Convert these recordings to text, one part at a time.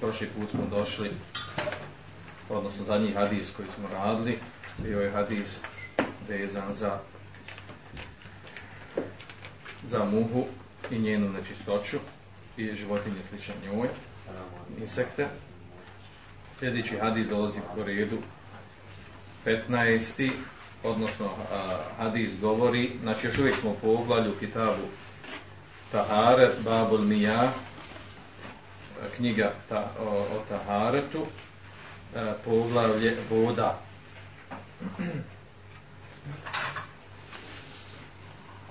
Prošli put smo došli, odnosno zadnji hadis koji smo radili, bio je hadis vezan za za muhu i njenu nečistoću i životinje slične njoj, insekte. Sljedeći hadis dolazi po redu 15. odnosno a, hadis govori, znači još uvijek smo u poglavlju kitabu Tahare, Babul Mijah, knjiga ta, o, o Taharetu, e, poglavlje voda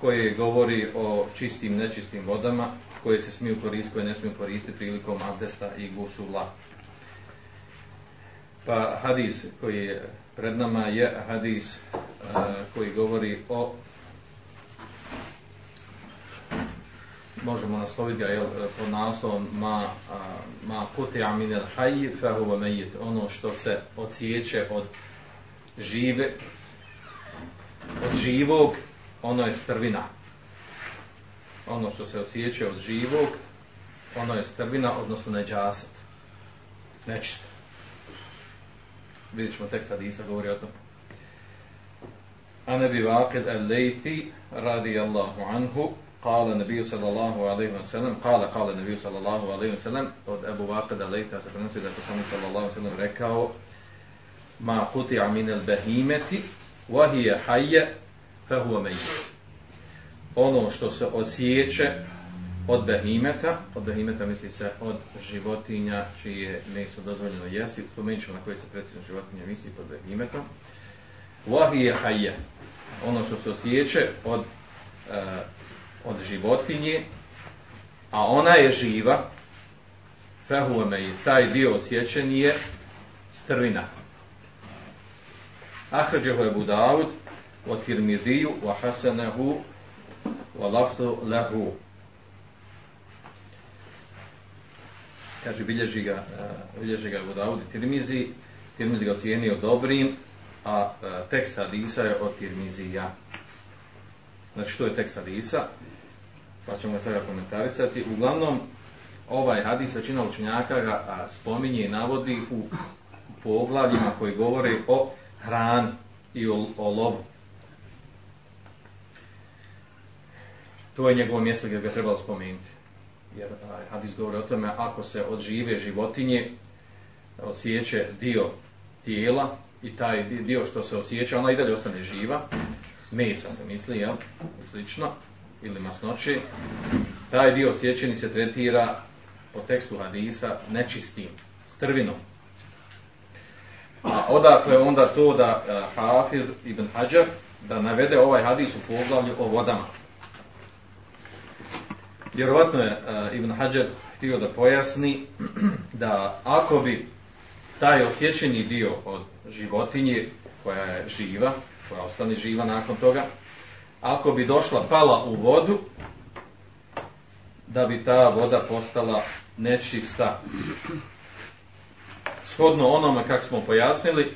koje govori o čistim nečistim vodama koje se smiju koristiti, koje ne smiju koristiti prilikom abdesta i gusula. Pa hadis koji je pred nama je hadis uh, koji govori o možemo nasloviti ga jel, pod naslovom ma, a, ma kuti amin al hayy fa huwa mayyit ono što se odsjeće od žive od živog ono je strvina. Ono što se osjeća od živog, ono je strvina, odnosno neđasat. Nečisto. Vidjet ćemo tekst Hadisa govori o tom. A nebi Vaked al-Laythi radijallahu anhu قال النبي صلى الله عليه وسلم قال قال النبي صلى الله عليه وسلم od Abu Waqid al-Laythi se prenosi da je poslanik sallallahu alejhi ve sellem rekao ma quti'a min al-bahimati wa hiya hayya fehuva mejit. Ono što se odsjeće od behimeta, od behimeta misli se od životinja čije meso dozvoljeno jesti, spomenut ćemo na koje se predsjedno životinja misli pod behimetom. Wahi je hajje, ono što se osjeće od, uh, od životinje, a ona je živa, fehuame i taj dio osjećen je strvina. Ahređeho je Budavud, o Tirmidiju, o Hasanehu, o Lafzu Lehu. Kaže, bilježi ga, uh, bilježi ga Budavud i Tirmizi, Tirmizi ga ocijenio dobrim, a uh, tekst Hadisa je od Tirmizija znači što je tekst hadisa pa ćemo ga sada komentarisati. Uglavnom ovaj hadis većina učenjaka ga a, spominje i navodi u poglavljima koji govore o hrani i o, o lovu. To je njegovo mjesto gdje ga trebalo spomenuti. Jer a, hadis govori o tome, ako se odžive životinje odsjeće dio tijela i taj dio što se osjeća, ona i dalje ostane živa, mesa se misli, jel, slično, ili masnoće, taj dio sjećeni se tretira po tekstu hadisa nečistim, strvinom. A odakle onda to da e, uh, Hafir ibn Hajar da navede ovaj hadis u poglavlju o vodama? Vjerovatno je uh, Ibn Hajar htio da pojasni da ako bi taj osjećeni dio od životinje koja je živa, Pa koja ostane živa nakon toga, ako bi došla pala u vodu, da bi ta voda postala nečista. Shodno onome kako smo pojasnili,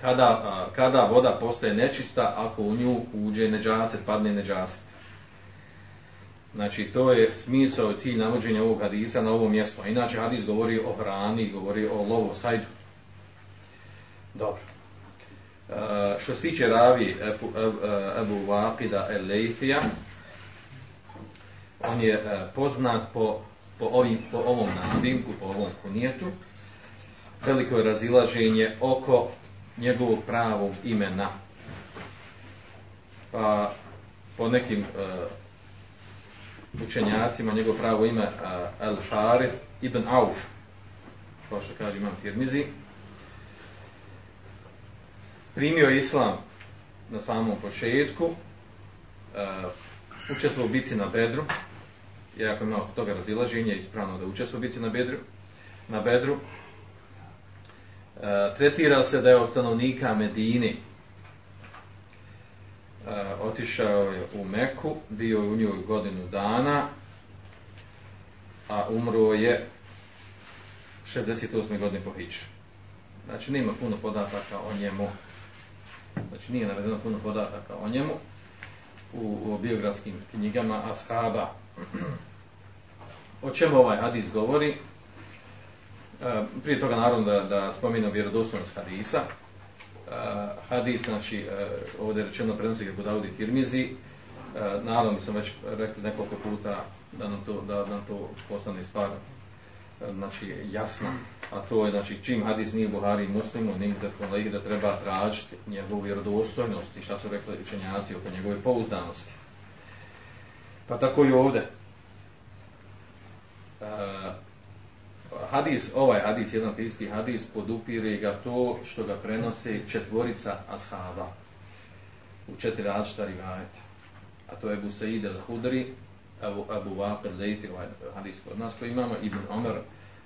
kada, kada voda postaje nečista, ako u nju uđe neđaset, padne neđaset. Znači, to je smisao i cilj navođenja ovog hadisa na ovom mjestu. Inače, hadis govori o hrani, govori o lovo sajdu. Dobro. Uh, što se tiče ravi Ebu, eh, eh, Ebu Vakida Elejfija, on je uh, poznat po, po, ovim, po ovom nadimku, po ovom kunijetu. veliko je razilaženje oko njegovog pravog imena. Pa po nekim uh, učenjacima njegov pravo ime uh, El Harif ibn Auf, kao što kaže imam Tirmizi, primio islam na samom početku, uh, učestvovao u bici na Bedru, iako ima toga razilaženja, ispravno da učestvovao u bici na Bedru, na Bedru, uh, tretira se da je od stanovnika Medini, uh, e, otišao je u Meku, bio je u njoj godinu dana, a umro je 68. godine po Hiću. Znači, nema puno podataka o njemu. Znači, nije navedeno puno podataka o njemu u, u biografskim knjigama Ashaba. o čemu ovaj hadis govori? E, prije toga, naravno, da, da spominu vjerodostojnost hadisa. E, hadis, znači, e, ovdje je rečeno prenosi kako i Tirmizi, E, naravno mi sam već rekli nekoliko puta da nam to, da nam to postane stvar e, znači, jasna, a to je, znači, čim hadis nije Buhari i muslimu, nije da, da treba tražiti njegovu vjerodostojnost i šta su rekli učenjaci oko njegove pouzdanosti. Pa tako i ovdje. Uh, hadis, ovaj hadis, jedan isti hadis, podupire ga to što ga prenose četvorica ashaba u četiri različita rivajeta. A to je Ebu Sa'id al-Hudri, Abu, Abu Waqir Leithi, ovaj hadis kod nas, koji imamo Ibn Omer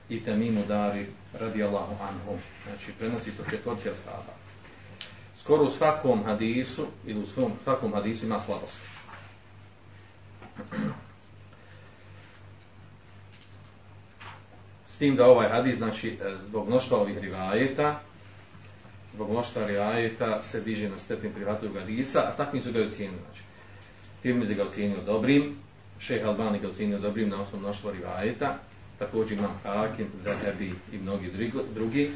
i Temimu Dari, radijallahu anhum. Znači, prenosi se četvorci ashaba. Skoro u svakom hadisu, ili u svom, svakom hadisu ima slabost. S tim da ovaj hadis, znači, e, zbog mnoštva ovih rivajeta, zbog mnoštva rivajeta se diže na stepen prihvatljivog hadisa, a takvim su ga ocijenili. Znači, Tirmizi ga ocijenio dobrim, šeh Albani ga ocijenio dobrim na osnovu mnoštva rivajeta, također imam Hakim, Zahebi i mnogi drugi.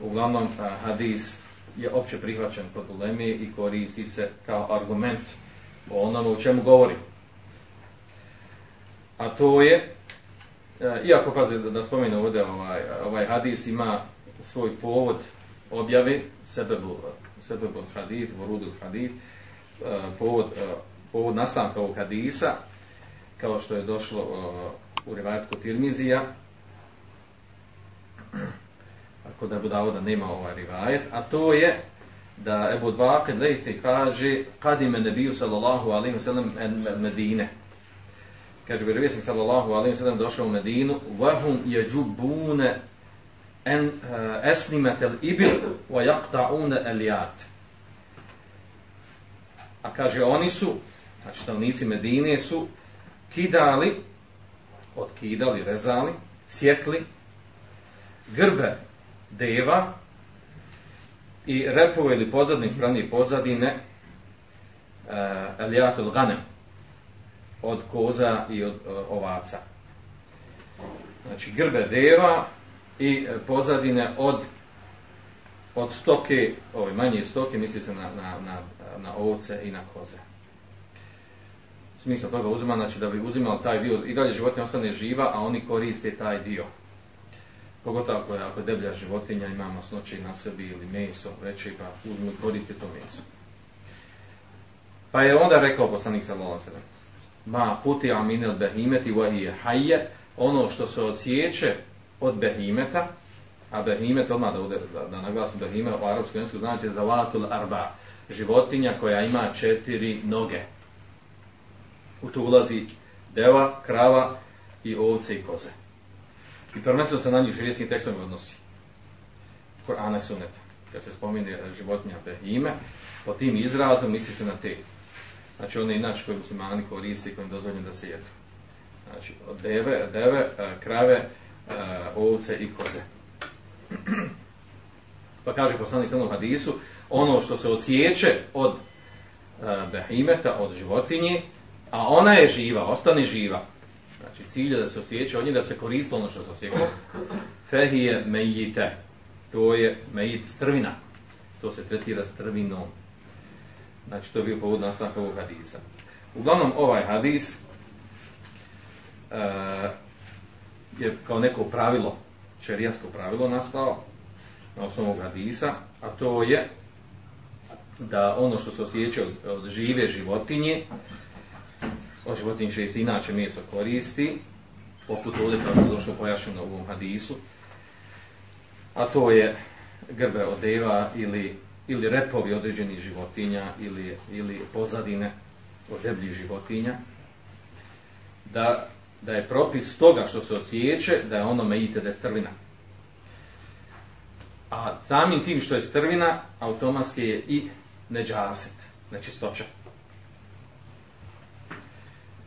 Uglavnom, hadis je opće prihvaćen kod uleme i koristi se kao argument o onome o čemu govori. A to je iako pazi da, da spomenu ovdje ovaj, ovaj hadis ima svoj povod objave sebebu, sebebu hadis, vorudu hadis, povod, povod nastanka ovog hadisa, kao što je došlo u revajatku Tirmizija, ako da budavo da nema ovaj rivajet, a to je da Ebu Dvaqid Lejti kaže kad ime nebiju sallallahu alaihi wa sallam medine, kaže bi sallallahu alaihi sallam došao u Medinu vahum jeđubune en eh, uh, esnimet el ibil wa jaqta'une el jat a kaže oni su znači stavnici Medine su kidali otkidali, rezali sjekli grbe deva i repove ili pozadne ispravnije pozadine e, uh, ganem od koza i od e, ovaca. Znači grbe deva i pozadine od od stoke, ove manje stoke, misli se na, na, na, na ovce i na koze. Smisla toga uzima, znači da bi uzimao taj dio, i dalje životinja ostane živa, a oni koriste taj dio. Pogotovo ako je, ako je deblja životinja, ima masnoće na sebi ili meso, veće, pa uzmu i koriste to meso. Pa je onda rekao poslanik sa Lola ma puti aminel behimeti wa hiya hayya ono što se odsjeće od behimeta a behimet odmah da, da, da naglasim behime u arapskom jeziku znači zavatul arba životinja koja ima četiri noge u to ulazi deva, krava i ovce i koze i prvenstveno se na njih širijskim tekstom odnosi Korana i suneta. kad se spomine životinja behime po tim izrazom misli se na te znači one inače koje muslimani koriste i kojim dozvoljeno da se jedu. Znači, od deve, deve, e, krave, e, ovce i koze. Pa kaže poslanik sa hadisu, ono što se odsjeće od e, behimeta, od životinje, a ona je živa, ostane živa. Znači, cilj je da se osjeća od nje, da se koristilo ono što se osjeća. Fehije mejite. To je mejit strvina. To se tretira strvinom. Znači, to je bio povod nastavka ovog hadisa. Uglavnom, ovaj hadis uh, je kao neko pravilo, čerijasko pravilo nastao, na osnovu hadisa, a to je da ono što se osjeća od, od žive životinje, od životinje što se inače meso koristi, poput ovdje kao što je došlo pojašnjeno u ovom hadisu, a to je grbe od deva ili, ili repovi određenih životinja ili, ili pozadine od debljih životinja, da, da je propis toga što se osjeće da je ono mejite da je strvina. A samim tim što je strvina, automatski je i neđaset, nečistoća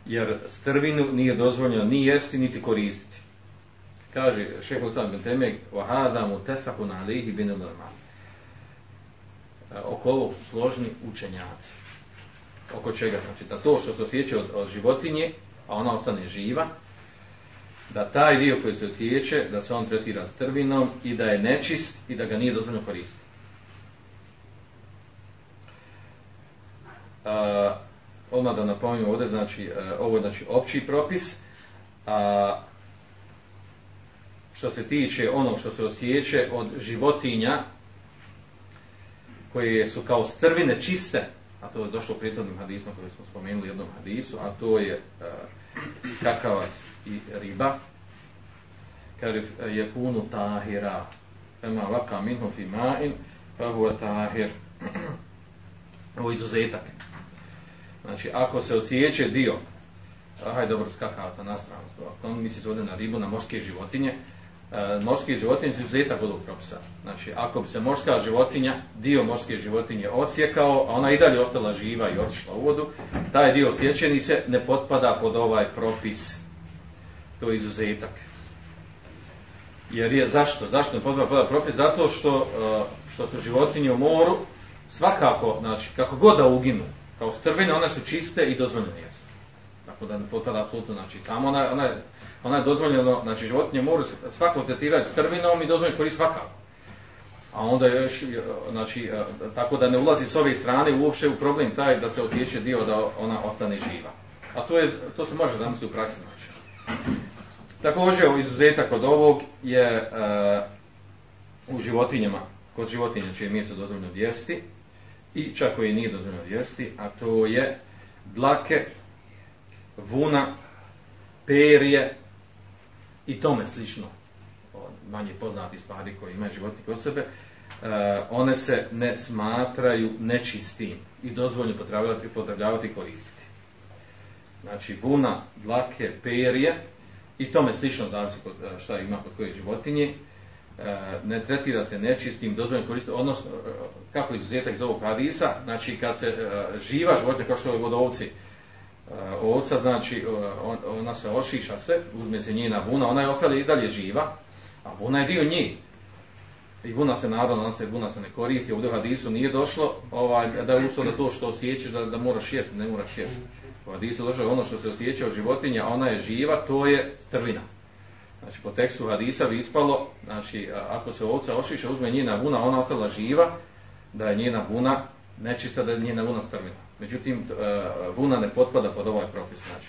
Jer strvinu nije dozvoljeno ni jesti, niti koristiti. Kaže šeho sam bin Temeg, وَهَذَا مُتَفَقُ نَعْلِهِ بِنُ نَرْمَانِ Oko ovog su složni učenjaci. Oko čega? Znači da to što se osjeća od, od životinje, a ona ostane živa, da taj dio koji se osjeće, da se on tretira strvinom i da je nečist i da ga nije dozvoljeno koristiti. Uh, odmah da napominjem ovdje, znači, e, ovo je znači, opći propis, a što se tiče onog što se osjeće od životinja koje su kao strvine čiste, a to je došlo u prijetodnim hadisma koje smo spomenuli u jednom hadisu, a to je uh, skakavac i riba, kaže je punu tahira, ema vaka minhu fi ma'in, pa huwa tahir. Ovo je izuzetak. Znači, ako se ocijeće dio, hajde dobro skakavaca na stranu, ako misli se ovdje na ribu, na morske životinje, e, morske životinje su izuzetak od ovog propisa. Znači, ako bi se morska životinja, dio morske životinje odsjekao, a ona i dalje ostala živa i otišla u vodu, taj dio osjećeni se ne potpada pod ovaj propis. To je izuzetak. Jer je, zašto? Zašto ne potpada pod ovaj propis? Zato što, e, što su životinje u moru, svakako, znači, kako god da uginu, kao strvine, one su čiste i dozvoljene jeste. Tako da ne potpada apsolutno, znači, samo ona, ona, ona je dozvoljeno, znači, životinje moraju svako tretirati strvinom i dozvoljeno koristiti svakako. A onda još, znači, e, tako da ne ulazi s ove strane uopšte u problem taj da se osjeće dio da ona ostane živa. A to, je, to se može zamisliti u praksi, znači. Također, izuzetak od ovog je uh, u životinjama, kod životinja čije mjesto dozvoljeno vijesti, i čak koji nije dozvoljeno jesti, a to je dlake, vuna, perje i tome slično, manje poznati stvari koje imaju životnike od sebe, uh, one se ne smatraju nečistim i dozvoljno potrebljavati, potrebljavati i koristiti. Znači, vuna, dlake, perje i tome slično znači šta ima kod koje životinje, E, ne tretira se nečistim, dozvoljeno koristiti, odnosno, e, kako izuzetak iz ovog hadisa, znači kad se e, živa životinja, kao što je od ovci, ovca, znači ona se ošiša se, uzme se njena vuna, ona je ostala i dalje živa, a vuna je dio njih. I vuna se naravno, ona se, vuna se ne koristi, ovdje u hadisu nije došlo ovaj, da je uslov da to što osjećaš da, da moraš jesti, ne moraš jesti. U hadisu došlo ono što se osjeća od životinja, ona je živa, to je strvina. Znači, po tekstu hadisa bi ispalo, znači, ako se ovca ošiša, uzme njena vuna, ona ostala živa, da je njena vuna nečista, da je njena vuna strmina. Međutim, e, vuna ne potpada pod ovaj propis. Znači,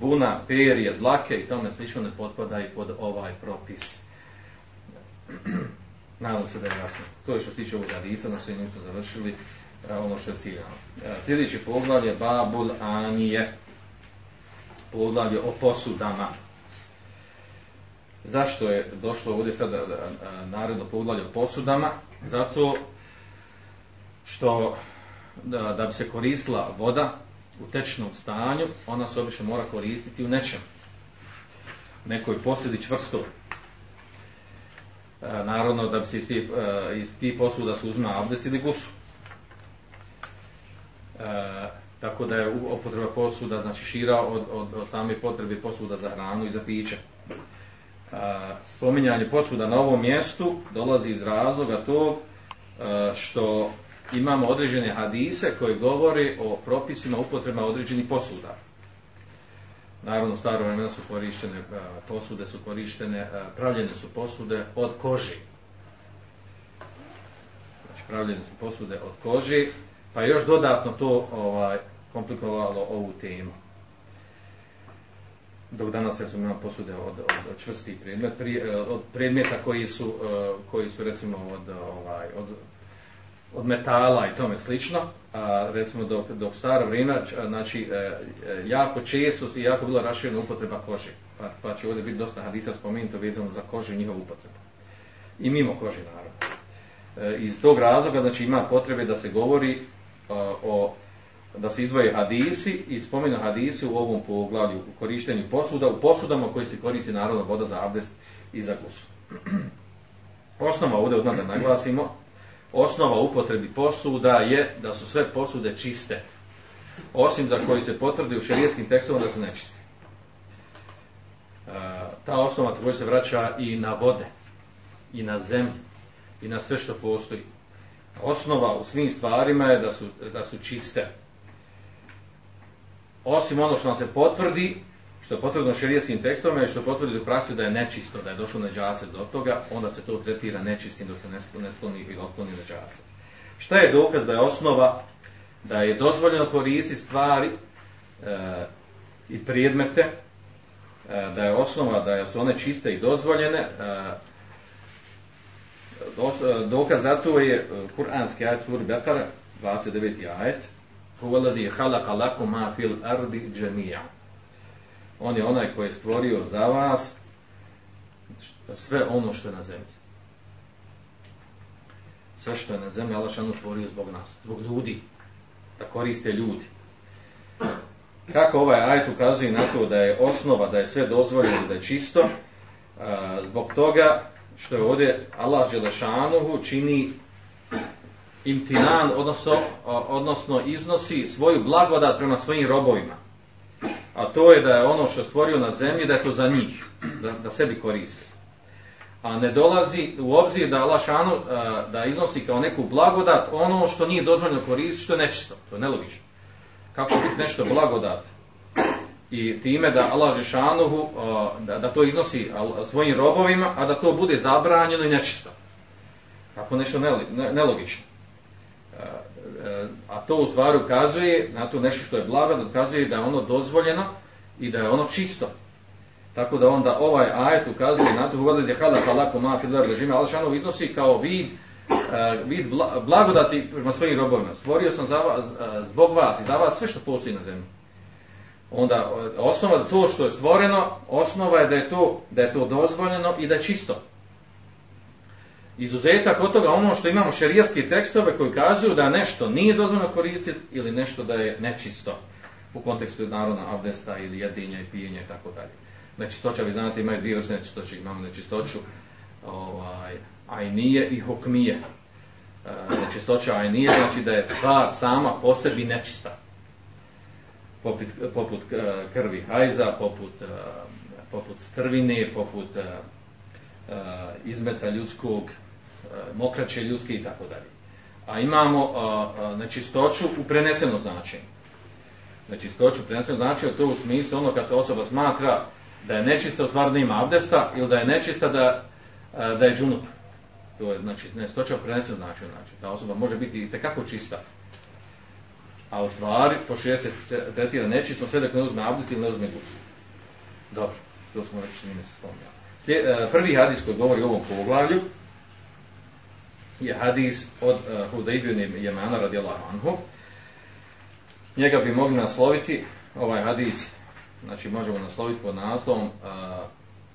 vuna, perje, dlake i tome slično ne potpada i pod ovaj propis. Nadam se da je jasno. To je što se tiče ovog hadisa, na svim smo završili e, ono što je ciljano. E, sljedeći poglav je Babul Anije. Poglavlje o posudama zašto je došlo ovdje sad naredno poglavlje o posudama? Zato što da, da bi se koristila voda u tečnom stanju, ona se obično mora koristiti u nečem. Nekoj posudi čvrsto. E, naravno da bi se iz tih, e, iz tih posuda se uzme abdes ili gusu. E, tako da je upotreba posuda znači šira od, od, od same potrebe posuda za hranu i za piće a, spominjanje posuda na ovom mjestu dolazi iz razloga tog e, što imamo određene hadise koji govori o propisima upotreba određenih posuda. Naravno, staro vremena su korištene e, posude, su korištene, e, pravljene su posude od koži. Znači, pravljene su posude od koži, pa još dodatno to ovaj komplikovalo ovu temu dok danas recimo imamo posude od, od, od čvrstih predmet, pri, eh, od predmeta koji su, eh, koji su recimo od, ovaj, od, od metala i tome slično, a recimo dok, dok staro vrijeme, znači eh, jako često i jako bila raširena upotreba kože, pa, pa će ovdje biti dosta hadisa spomenuto vezano za kožu i njihovu upotrebu. I mimo kože, naravno. Iz tog razloga, znači ima potrebe da se govori o da se izdvoje hadisi i spomenu hadisi u ovom poglavlju u korištenju posuda, u posudama koji se koristi narodna voda za abdest i za gusu. Osnova ovdje odmah da naglasimo, osnova upotrebi posuda je da su sve posude čiste, osim za koji se potvrdi u šerijskim tekstovima da su nečiste. E, ta osnova također se vraća i na vode, i na zemlju, i na sve što postoji. Osnova u svim stvarima je da su, da su čiste osim ono što nam se potvrdi, što je potvrdno šerijskim tekstovima i što potvrdi u praksi da je nečisto, da je došlo neđaset do toga, onda se to tretira nečistim dok se ne skloni ili otkloni neđaset. Šta je dokaz da je osnova da je dozvoljeno koristiti stvari e, i predmete, e, da je osnova da su one čiste i dozvoljene, e, e dokaz za to je e, kuranski ajet suri Bekara, 29. ajet, Huvaladi halaka lakum ma fil ardi džemija. On je onaj koji je stvorio za vas sve ono što je na zemlji. Sve što je na zemlji, Allah šanu stvorio zbog nas, zbog ljudi, da koriste ljudi. Kako ovaj ajet ukazuje na to da je osnova, da je sve dozvoljeno, da je čisto, zbog toga što je ovdje Allah Đelešanuhu čini imtinan, odnosno, odnosno iznosi svoju blagodat prema svojim robovima. A to je da je ono što stvorio na zemlji, da je to za njih, da, da sebi koristi. A ne dolazi u obzir da Allah šanu, e, da iznosi kao neku blagodat ono što nije dozvoljeno koristiti, što je nečisto. To je nelogično. Kako će biti nešto blagodat? I time da Allah Žešanuhu, e, da, da to iznosi svojim robovima, a da to bude zabranjeno i nečisto. Kako nešto nelogično E, a to u stvari ukazuje na to nešto što je blago, da ukazuje da je ono dozvoljeno i da je ono čisto. Tako da onda ovaj ajet ukazuje na to uvali je hala ma filar režime, ali šanov iznosi kao vid, uh, vid blagodati prema svojim robovima. Stvorio sam za vas, uh, e, zbog vas i za vas sve što postoji na zemlji. Onda osnova da to što je stvoreno, osnova je da je to, da je to dozvoljeno i da je čisto izuzetak od toga ono što imamo šerijaske tekstove koji kazuju da nešto nije dozvoljeno koristiti ili nešto da je nečisto u kontekstu narodna abdesta ili jedinja i pijenja i tako dalje. Nečistoća, vi znate, imaju dvije vrste nečistoće, imamo nečistoću ovaj, ajnije i hokmije. E, nečistoća ajnije znači da je stvar sama po sebi nečista. Poput, poput e, krvi hajza, poput, e, poput strvine, poput e, izmeta ljudskog E, mokraće ljudske i tako dalje. A imamo e, e, znači, nečistoću u prenesenom značenju. Nečistoću znači, u prenesenom značenju, to u smislu ono kad se osoba smatra da je nečista u stvari da ima abdesta ili da je nečista da, da je džunup. To je znači, nečistoća u prenesenom značenju. Znači, ta osoba može biti i tekako čista. A u stvari, po šest se tretira nečisto sve dok ne uzme abdest ili ne uzme gusu. Dobro, to smo već njime se spomljali. Prvi hadis koji govori o ovom poglavlju, je hadis od eh, uh, Hudejbi ibn Jemana radijallahu anhu. Njega bi mogli nasloviti, ovaj hadis, znači možemo nasloviti pod naslovom uh,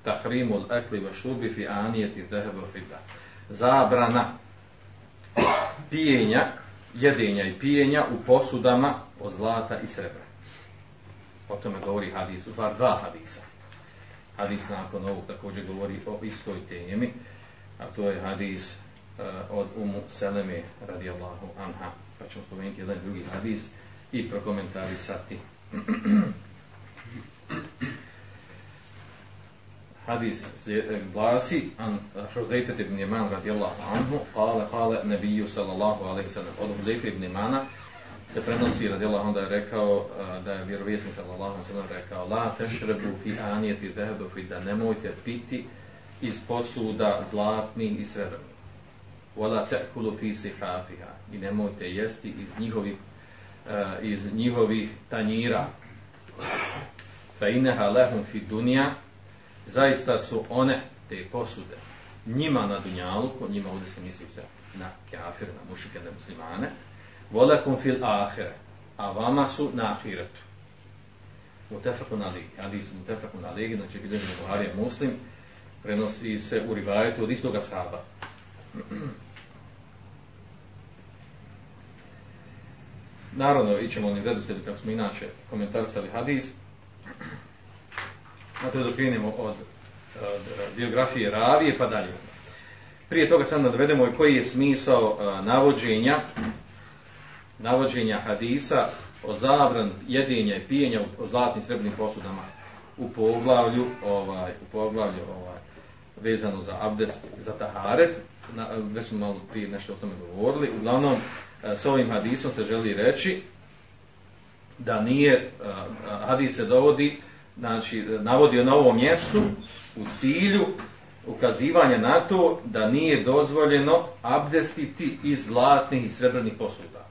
Tahrimul ekli wa šubi fi anijeti zehebu fita. Zabrana pijenja, jedenja i pijenja u posudama od zlata i srebra. O tome govori hadis, u dva hadisa. Hadis nakon ovog također govori o istoj temi, a to je hadis uh, Eh, od Umu Seleme radijallahu anha. Pa ćemo spomenuti jedan drugi hadis i prokomentarisati. hadis eh, glasi an Hudejfet ibn Jeman radijallahu anhu kale kale nebiju sallallahu alaihi sallam od Hudejfet ibn Jemana se prenosi radijallahu anhu da je rekao eh, da je vjerovjesnik sallallahu alaihi sallam rekao la tešrebu fi anijeti zehebu fi da nemojte piti iz posuda zlatnih i srebrnih wala ta'kulu fi sihafiha i nemojte jesti iz njihovih uh, iz njihovih tanjira. fa inaha lahum fi dunja, zaista su one, te posude, njima na dunjaluku, njima ovdje se misli se na kafir, na mušike, na muslimane, volekum fil ahire, a vama su na ahiretu. Mutefakun alihi, hadis mutefakun alihi, znači bilježi Buharija muslim, prenosi se u rivajetu od istoga sahaba. Naravno, ićemo oni redosljedi kako smo inače komentarisali hadis. Na to je od, od e, biografije Ravije pa dalje. Prije toga sad nadvedemo koji je smisao e, navođenja navođenja hadisa o zabran jedinja i pijenja u, u zlatnim srebrnim posudama u poglavlju ovaj u poglavlju ovaj vezano za abdest za taharet na, već smo malo prije nešto o tome govorili uglavnom e, s ovim hadisom se želi reći da nije e, e, hadis se dovodi znači navodi na ovom mjestu u cilju ukazivanja na to da nije dozvoljeno abdestiti iz zlatnih i srebrnih posuda.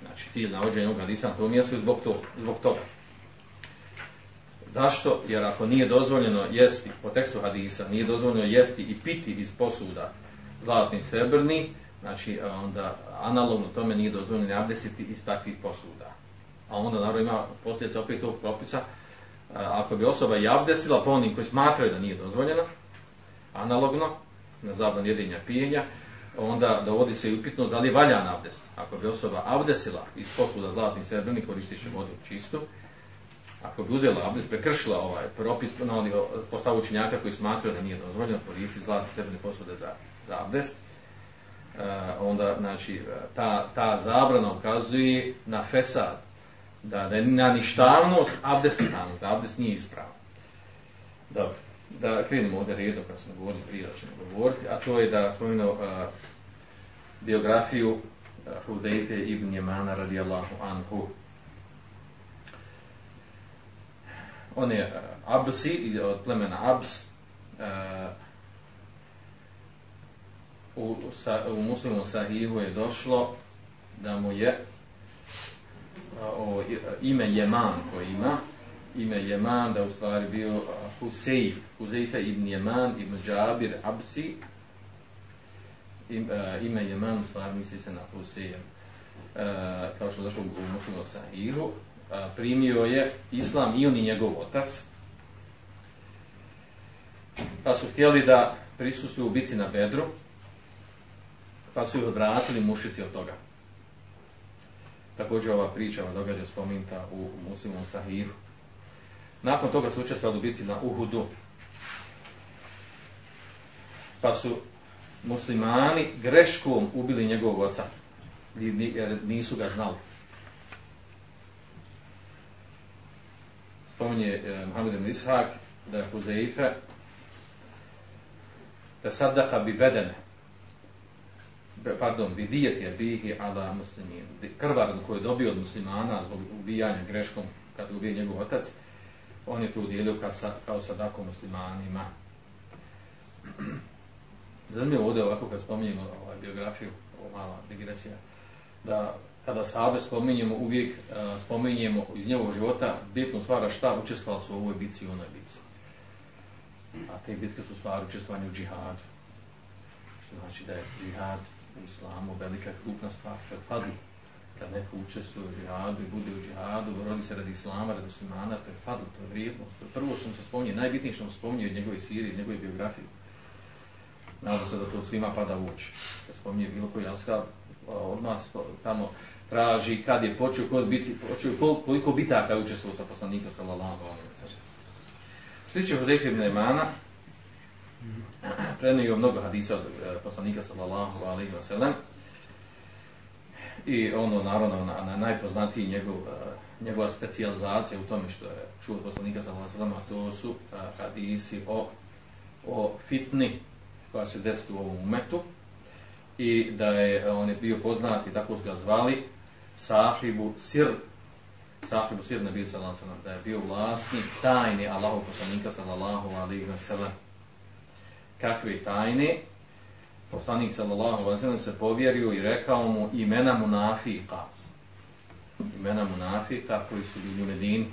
Znači cilj navođenja ovog hadisa na tom mjestu je zbog, to, zbog toga. Zašto? Jer ako nije dozvoljeno jesti, po tekstu hadisa, nije dozvoljeno jesti i piti iz posuda zlatni i srebrni, znači e, onda analogno tome nije dozvoljeno abdesiti iz takvih posuda. A onda naravno ima posljedica opet tog propisa, e, ako bi osoba i abdesila po onim koji smatraju da nije dozvoljeno, analogno, na zabran jedinja pijenja, onda dovodi se i upitnost da li valja abdest. Ako bi osoba abdesila iz posuda zlatni srebrni koristiće vodu čistu, ako bi uzela abdest, prekršila ovaj propis na oni postavu učinjaka koji smatraju da nije dozvoljeno koristiti zlatne srebrne posude za, za abdest, e, onda znači eh, ta, ta zabrana ukazuje na fesad da, da je na ništavnost abdest samog, da abdest nije ispravan. Dobro, da krenemo ovdje redom kad smo govorili prije da ćemo govoriti, a to je da spomenuo uh, biografiju uh, ibn Jemana radijallahu anhu. On je e, Absi, od plemena Abs, uh, e, u, sa, u muslimu sahihu je došlo da mu je e, o, ime Jeman koji ima ime Jeman da u stvari bio Husejf Huzeife ibn Jeman ibn Džabir Absi ime Jeman u stvari misli se na Husejem kao što je došlo u muslimu sahihu primio je islam i on i njegov otac pa su htjeli da prisustuju u bici na Bedru pa su ih odvratili mušici od toga. Također ova priča, ova događa spominta u muslimom sahihu. Nakon toga su učestvali u bici na Uhudu, pa su muslimani greškom ubili njegovog oca, jer nisu ga znali. Spominje eh, Muhammed ibn Ishak, da je Huzeife da sadaka bi bedene pardon, vidijet je bihi ala muslimin. Krvar koju je dobio od muslimana zbog ubijanja greškom kad ubije njegov otac, on je to udjelio kao, sa, kao sadako muslimanima. Zanimljivo ovdje ovako kad spominjemo ovaj, biografiju, ovo mala digresija, da kada sahabe spominjemo, uvijek uh, spominjemo iz njegovog života bitnu stvar šta učestvovali su u ovoj bici i onoj bitci. A te bitke su stvar učestvovanje u džihadu. Što znači da je džihad u islamu velika krupna stvar, kad fadl, kad neko učestvuje u džihadu i bude u džihadu, rodi se radi islama, radi muslimana, to je fadl, to je vrijednost. To je prvo što mu se spominje, najbitnije što mu se spominje od njegove sirije, njegove biografije. Nadam se da to svima pada u oči. Kad spominje bilo koji askar, odmah tamo traži kad je počeo, kod biti, počeo koliko bitaka je učestvovao sa poslanikom sallallahu alejhi wa sallam. Što tiče Hozefe ibn Emana, prenio mnogo hadisa od e, poslanika sallallahu alejhi wa sallam i ono naravno na, na najpoznatiji njegov, e, njegova specijalizacija u tome što je čuo poslanika sallallahu alejhi wa sallam to su e, hadisi o, o fitni koja se desila u ovom umetu i da je on je bio poznat i tako su ga zvali sahibu sir sahibu sir nebi sallallahu alaihi da je bio vlasnik tajni Allahov poslanika sallallahu alaihi wa sallam kakve tajne, poslanik sallallahu alejhi ve sellem se povjerio i rekao mu imena munafika. imena munafika koji su bili u Medini,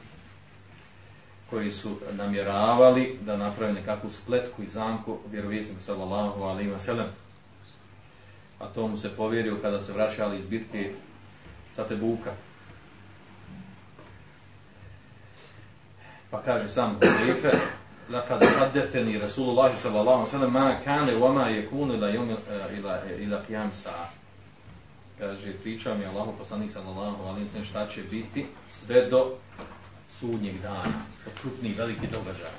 koji su namjeravali da naprave nekakvu spletku i zamku vjerovijesnika sallallahu alaihi wa sallam. A to mu se povjerio kada se vraćali iz bitke sa Tebuka. Pa kaže sam Hudejfe, لقد حدثني رسول الله صلى الله عليه وسلم ما كان وما يكون الى يوم الى الى قيام الساعه kaže priča mi Allahu poslanik sallallahu alejhi ve sellem šta će biti sve do sudnjeg dana to krupni veliki događaj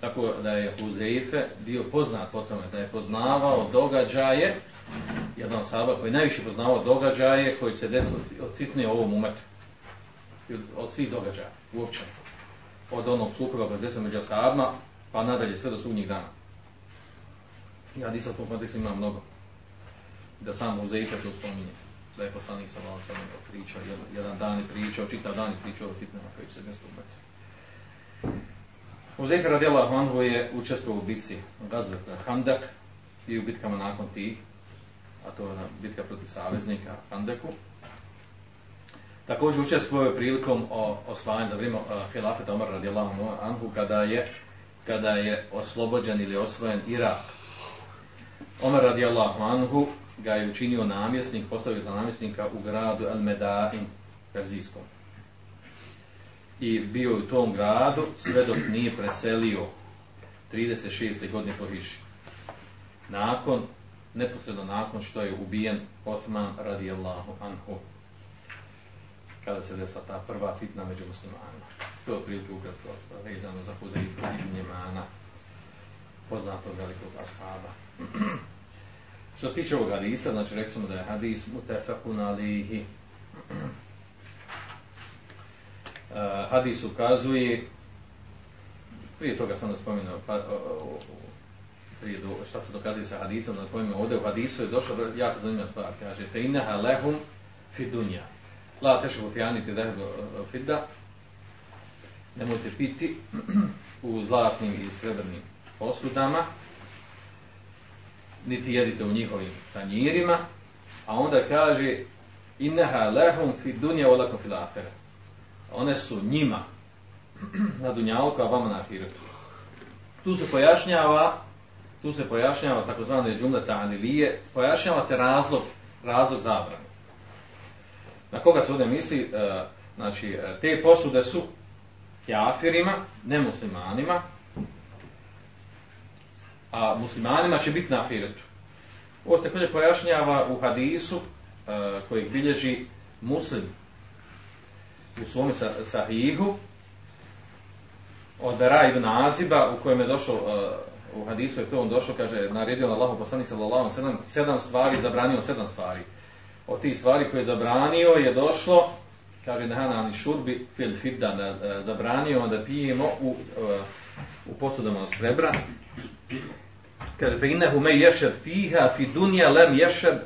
tako da je Huzeife bio poznat po tome da je poznavao događaje jedan sahaba koji najviše poznavao događaje koji se desu od fitne ovom umetu. Od svih događaja uopće. Od onog sukoba koji se desio među sahabima pa nadalje sve do sudnjeg dana. Ja nisam u tom kontekstu imam mnogo. Da sam Huzeife to spominje. Da je poslanik sa malo sam pričao, jedan, jedan dan je pričao, čitav dan je pričao o fitnama koji se desio u Metu. Huzeife radijallahu anhu je učestvovao u bitci Gazvet Handak i u bitkama nakon tih, a to je bitka protiv saveznika Handeku. Također učestvovao prilikom o osvajanju za vrijeme uh, Hilafeta Omar radijallahu anhu kada je kada je oslobođen ili osvojen Irak. Omar radijallahu anhu ga je učinio namjesnik, postavio za namjesnika u gradu El Medain, Perzijskom. I bio u tom gradu sve dok nije preselio 36. godine po Hiši. Nakon, neposredno nakon što je ubijen Osman radijallahu anhu. Kada se desila ta prva fitna među muslimanima. To je otprilike ukratko vezano za Hudejfu i Njemana, poznatog velikog ashaba. Što se tiče ovog hadisa, znači rekli smo da je hadis mutefakun alihi. Uh, hadis ukazuje, prije toga sam da spomenuo, pa, o, o, prije do, šta se dokazuje sa hadisom, na kojem ovdje u hadisu je došla jako zanimljiva stvar, kaže, fe inneha lehum fi dunja. La tešu u fijani ti dehu e, fidda, nemojte piti u zlatnim i srebrnim posudama, niti jedite u njihovim tanjirima, a onda kaže inneha lehum fi dunja wa lakom fil ahire. One su njima na dunjalku, a vama na ahiretu. Tu se pojašnjava tu se pojašnjava takozvane džumle ta'anilije, pojašnjava se razlog, razlog zabrane. Na koga se ovdje misli? E, znači, e, te posude su kjafirima, nemuslimanima, a muslimanima će biti na ahiretu. Ovo se također pojašnjava u hadisu e, koji bilježi muslim u svom sahihu od Ra ibn Aziba u kojem je došao e, u hadisu je to on došao, kaže, naredio na Allahu poslanik sallallahu sedam, sedam stvari, zabranio sedam stvari. Od tih stvari koje je zabranio je došlo, kaže, nehana ani šurbi fil fidda, da, e, zabranio da pijemo u, e, u posudama od srebra, kaže fe innehu me ješed fiha fi dunja lem ješed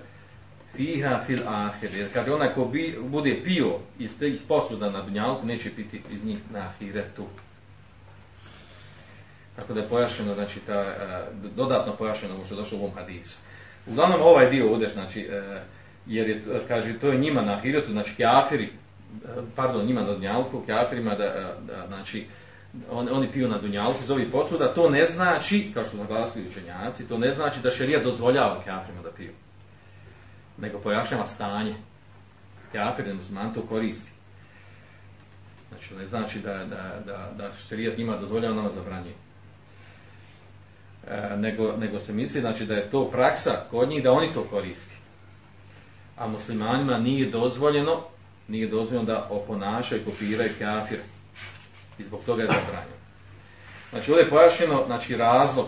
fiha fil ahir. Jer kaže onaj ko bi, bude pio iz, te, iz posuda na dunjalku, neće piti iz njih na ahiretu. Tako da je pojašeno, znači, ta, e, dodatno pojašeno ovo što je došlo u ovom hadisu. Uglavnom ovaj dio ovdje, znači, e, jer je, kaže, to je njima na ahiretu, znači, kafiri, e, pardon, njima na dunjalku, kafirima, da, da, znači, on, oni piju na dunjalku iz ovih posuda, to ne znači, kao što su naglasili učenjaci, to ne znači da šerija dozvoljava kafirima da piju. Nego pojašnjava stanje. Kafir, musliman to koristi. Znači, ne znači da, da, da, da šerija njima dozvoljava, nama zabranjuje. E, nego, nego se misli znači, da je to praksa kod njih da oni to koristi. A muslimanima nije dozvoljeno, nije dozvoljeno da oponašaju kopiraju kafir. i zbog toga je zabranjeno. Znači ovdje je pojašnjeno znači, razlog,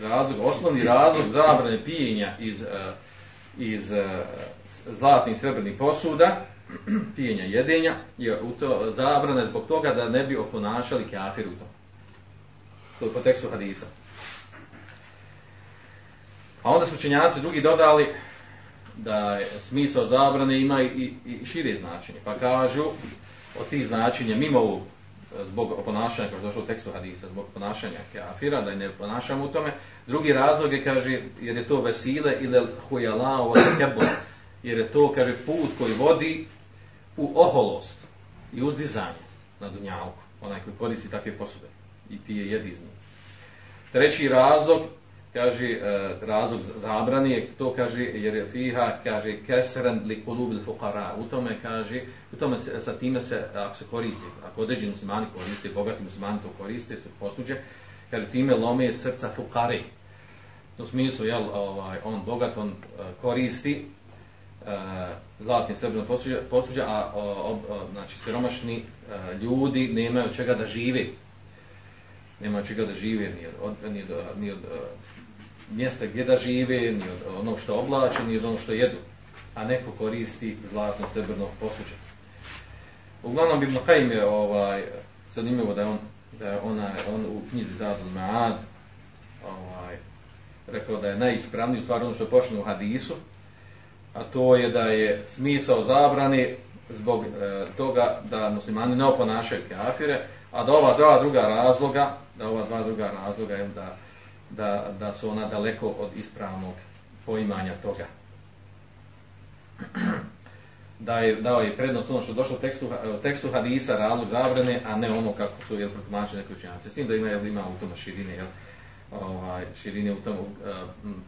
razlog, osnovni razlog zabrane pijenja iz, e, iz e, zlatnih i srebrnih posuda, pijenja jedenja, je u to zabrane zbog toga da ne bi oponašali kafir u tom. To je po tekstu hadisa. A onda su učenjaci drugi dodali da je smisao zabrane ima i, i šire značenje. Pa kažu od tih značenja mimo ovog e, zbog ponašanja, kao što došlo u tekstu hadisa, zbog ponašanja kafira, da ne ponašamo u tome. Drugi razlog je, kaže, jer je to vesile ili hujala, ovo kebol, jer je to, kaže, put koji vodi u oholost i uzdizanje na dunjalku, onaj koji koristi takve posude i pije jedi iz njih. Treći razlog, kaže, e, razlog zabrani je to kaže, jer je fiha, kaže, kesran li kulubil fuqara. U tome kaže, u tome se, sa time se, ako se koristi, ako određeni muslimani koriste, bogati muslimani to koriste, se posuđe, kaže, time lome srca fuqari U smislu, jel, ovaj, on bogat, on e, koristi uh, zlatni srebrno posuđe, posuđe, a o, o, znači, siromašni uh, ljudi nemaju čega da žive. Nema čega da žive, ni od, ni od, ni od uh, mjesta gdje da žive, ni od onog što oblače, ni od onog što jedu. A neko koristi zlatno srebrno posuđe. Uglavnom, Ibn Kajim je ovaj, zanimljivo da je on, da je ona, on u knjizi Zadul Maad ovaj, rekao da je najispravniji stvar ono što je počne u hadisu, a to je da je smisao zabrani zbog e, toga da muslimani ne oponašaju kafire, a da ova dva druga razloga, da ova dva druga razloga je da, da, da su ona daleko od ispravnog poimanja toga. Da je dao je prednost ono što je došlo u tekstu, eh, tekstu hadisa razlog zabrane, a ne ono kako su jel protumačeni neki učenjaci. S tim da ima jel, ima u tome širine, jel, ovaj širine u tomu eh,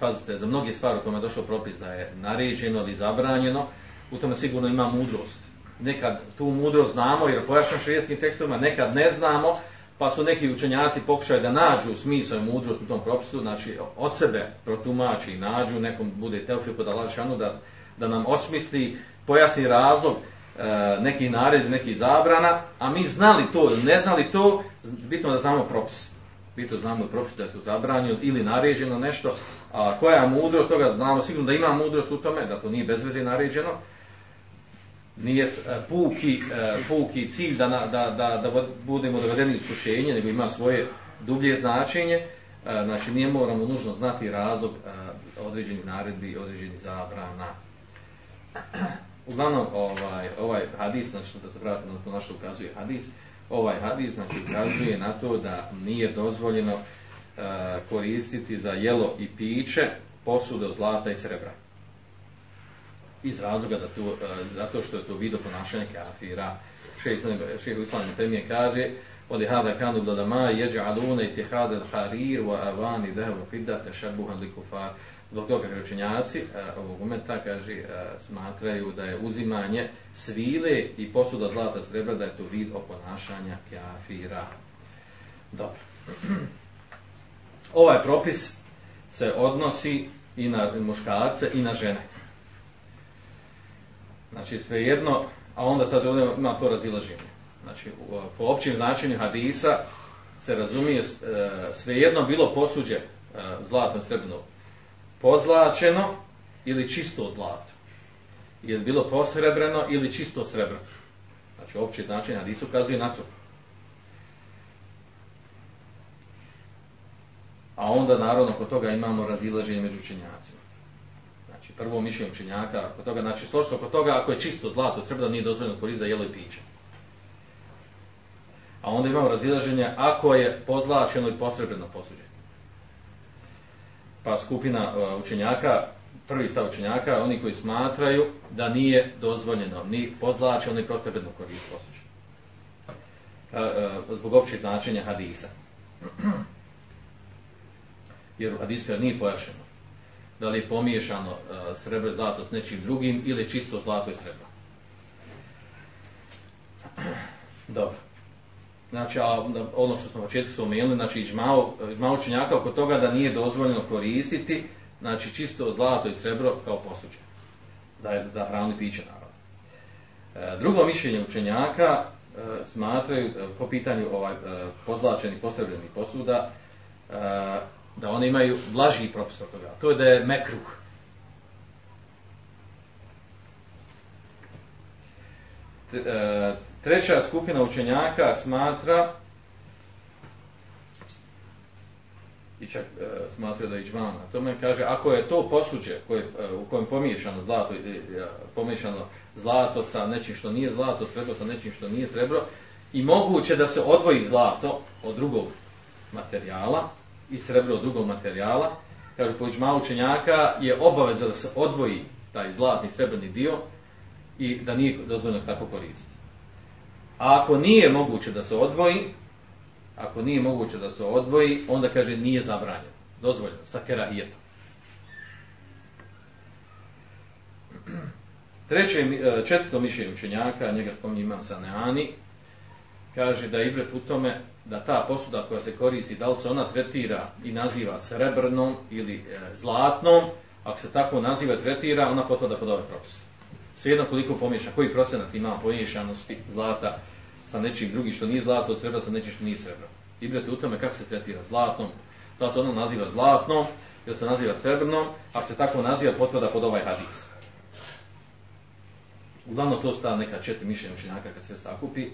pazite za mnoge stvari u kojima je došao propis da je naređeno ili zabranjeno, u tome sigurno ima mudrost. Nekad tu mudrost znamo jer pojašnjeno širijeskim tekstovima, nekad ne znamo, pa su neki učenjaci pokušali da nađu smisao i mudrost u tom propisu, znači od sebe protumači i nađu, nekom bude teofil kod Alašanu da, da nam osmisli, pojasni razlog e, neki nared, neki zabrana, a mi znali to ili ne znali to, bitno da znamo propis. Bitno da znamo propis da je to zabranjeno ili naređeno nešto, a koja je mudrost toga, znamo sigurno da ima mudrost u tome, da to nije bezveze naređeno, nije e, puki, e, puki cilj da, da, da, da budemo dovedeni iskušenje, nego ima svoje dublje značenje. E, znači, nije moramo nužno znati razlog određenih naredbi i određenih zabrana. Uglavnom, ovaj, ovaj hadis, znači, da se vratimo na to našto ukazuje hadis, ovaj hadis, znači, ukazuje na to da nije dozvoljeno koristiti za jelo i piće posude od zlata i srebra iz razloga da to, e, zato što je to vidio ponašanje kafira. Šehr Islam Temije kaže Odi hada kanu bladama ma jeđa alune i tihade harir wa avani dehu fidda te šabuhan li kufar. Zbog toga kaže učenjaci e, ovog umeta kaže, e, smatraju da je uzimanje svile i posuda zlata srebra da je to vid oponašanja kafira. Dobro. ovaj propis se odnosi i na muškarce i na žene. Znači svejedno, a onda sad ovdje ima to razilaženje. Znači po općim značenju hadisa se razumije e, svejedno bilo posuđe e, zlatno srebrno pozlačeno ili čisto zlato. Je bilo posrebreno ili čisto srebro. Znači opće značenje hadisa ukazuje na to. A onda naravno kod toga imamo razilaženje među učenjacima Znači, prvo mišljenje učenjaka, kod toga, znači složstvo oko toga, ako je čisto zlato, srebro nije dozvoljeno koristiti za jelo i piće. A onda imamo razilaženje ako je pozlačeno i posrebreno posuđe. Pa skupina e, učenjaka, prvi stav učenjaka, oni koji smatraju da nije dozvoljeno ni pozlačeno ni posrebreno koristiti posuđe. E, e, zbog općeg značenja hadisa. Jer u hadisu nije pojašeno da li je pomiješano uh, srebro i zlato s nečim drugim ili čisto zlato i srebro. Dobro. Znači, a, ono što smo u početku su znači, ižmao, ižmao činjaka oko toga da nije dozvoljeno koristiti, znači, čisto zlato i srebro kao posuđe. Da je za hranu i piće, naravno. E, drugo mišljenje učenjaka e, smatraju, e, po pitanju ovaj, e, pozlačenih, postavljenih posuda, e, da one imaju blaži propis od toga. To je da je mekruh. E, treća skupina učenjaka smatra i čak e, smatra da je iđmana. a tome kaže, ako je to posuđe koje, e, u kojem pomiješano zlato, e, e, pomiješano zlato sa nečim što nije zlato, srebro sa nečim što nije srebro, i moguće da se odvoji zlato od drugog materijala, i srebro od drugog materijala. Kaže, po iđma učenjaka je obaveza da se odvoji taj zlatni srebrni dio i da nije dozvoljeno tako koristiti. A ako nije moguće da se odvoji, ako nije moguće da se odvoji, onda kaže nije zabranjeno. Dozvoljeno, sa kerahijetom. Treće, eh, četvrto mišljenje učenjaka, njega spominje imam sa Neani, kaže da je ibret u tome da ta posuda koja se koristi, da li se ona tretira i naziva srebrnom ili e, zlatnom, ako se tako naziva tretira, ona potpada pod ovaj propis. Svejedno koliko pomiješa, koji procenat ima pomiješanosti zlata sa nečim drugim što nije zlato, srebra sa nečim što nije srebro. Ibrate u tome kako se tretira zlatnom, da se ona naziva zlatnom, ili se naziva srebrnom, ako se tako naziva, potpada pod ovaj hadis. Uglavnom to sta neka četiri mišljenja učenjaka kad se sakupi.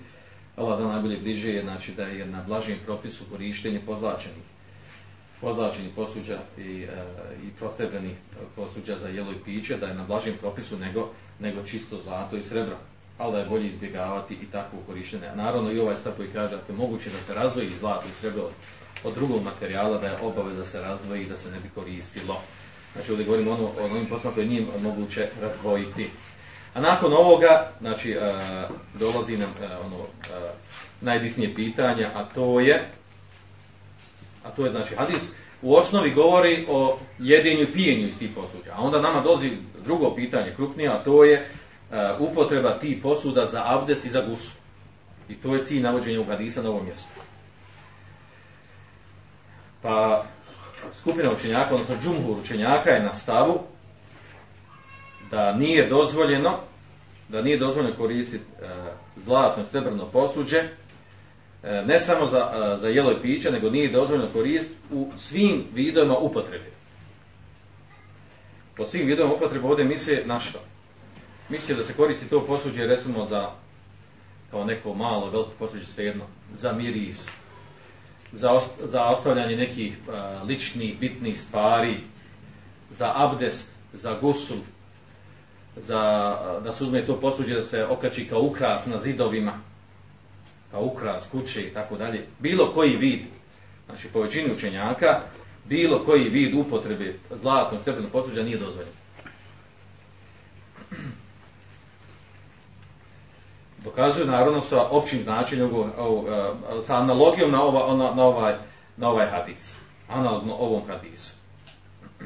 Allah za najbolje bliže je znači, da je na blažim propisu korištenje pozlačenih pozlačenih posuđa i, e, i prostrebenih posuđa za jelo i piće, da je na blažim propisu nego, nego čisto zlato i srebro. Ali da je bolje izbjegavati i takvo korištenje. Naravno i ovaj stav koji kaže da je moguće da se razvoji zlato i srebro od drugog materijala, da je obave da se razvoji i da se ne bi koristilo. Znači ovdje govorimo ono, o onim poslama koje nije moguće razvojiti. A nakon ovoga, znači, uh, dolazi nam uh, ono, uh, najbitnije pitanje, a to je, a to je, znači, hadis u osnovi govori o jedenju i pijenju iz tih posuđa. A onda nama dolazi drugo pitanje, krupnije, a to je uh, upotreba tih posuda za abdes i za gusu. I to je cilj navođenja u hadisa na ovom mjestu. Pa, skupina učenjaka, odnosno džumhur učenjaka je na stavu da nije dozvoljeno da nije dozvoljeno koristiti e, zlatno srebrno posuđe e, ne samo za, e, za jelo i piće, nego nije dozvoljeno koristiti u svim vidovima upotrebe. Po svim vidovima upotrebe ovdje misle na što? Misle da se koristi to posuđe recimo za kao neko malo, veliko posuđe svejedno, za miris, za, ost, za ostavljanje nekih uh, ličnih, bitnih stvari, za abdest, za gusul, za, da se uzme to posuđe da se okači kao ukras na zidovima, kao ukras kuće i tako dalje. Bilo koji vid, znači po većini učenjaka, bilo koji vid upotrebe zlatnog srebrnog posuđa nije dozvoljen. Dokazuju naravno sa općim značenjem, e, sa analogijom na, ova, na, na, ovaj, na ovaj hadis. Analogno ovom hadisu.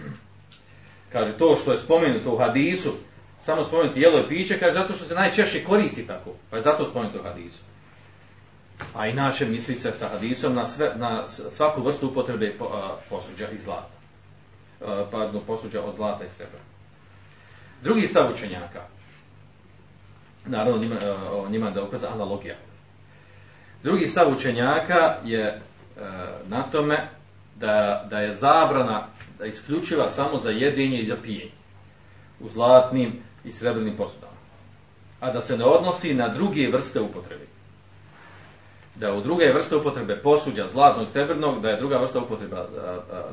Kaže, to što je spomenuto u hadisu, samo spomenuti jelo i piće, kaže zato što se najčešće koristi tako, pa je zato spomenuto u hadisu. A inače misli se sa hadisom na, sve, na svaku vrstu upotrebe posuđa i zlata. Pardon, posuđa od zlata i srebra. Drugi stav učenjaka, naravno njima, njima da ukaza analogija. Drugi stav učenjaka je e, na tome da, da je zabrana da isključiva samo za jedinje i za pijenje u zlatnim i srebrnim posudama. A da se ne odnosi na druge vrste upotrebe. Da u druge vrste upotrebe posuđa zlatnog i srebrnog, da je druga vrsta upotreba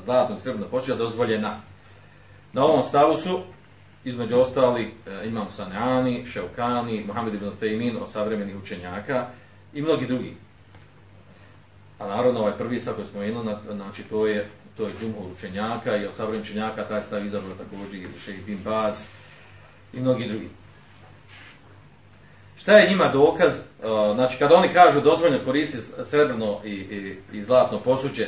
zlatnog i srebrnog posuđa dozvoljena. Na ovom stavu su, između ostali, e, imam Sanjani, Ševkani, Mohamed ibn Fejmin, od savremenih učenjaka i mnogi drugi. A naravno, ovaj prvi stav koji smo imali, znači to je to je džumhur učenjaka i od savremenih učenjaka taj stav izabrao također i Šejh Bin Baz, i mnogi drugi. Šta je njima dokaz? E, znači, kada oni kažu dozvoljno koristiti srebrno i, i, i zlatno posuđe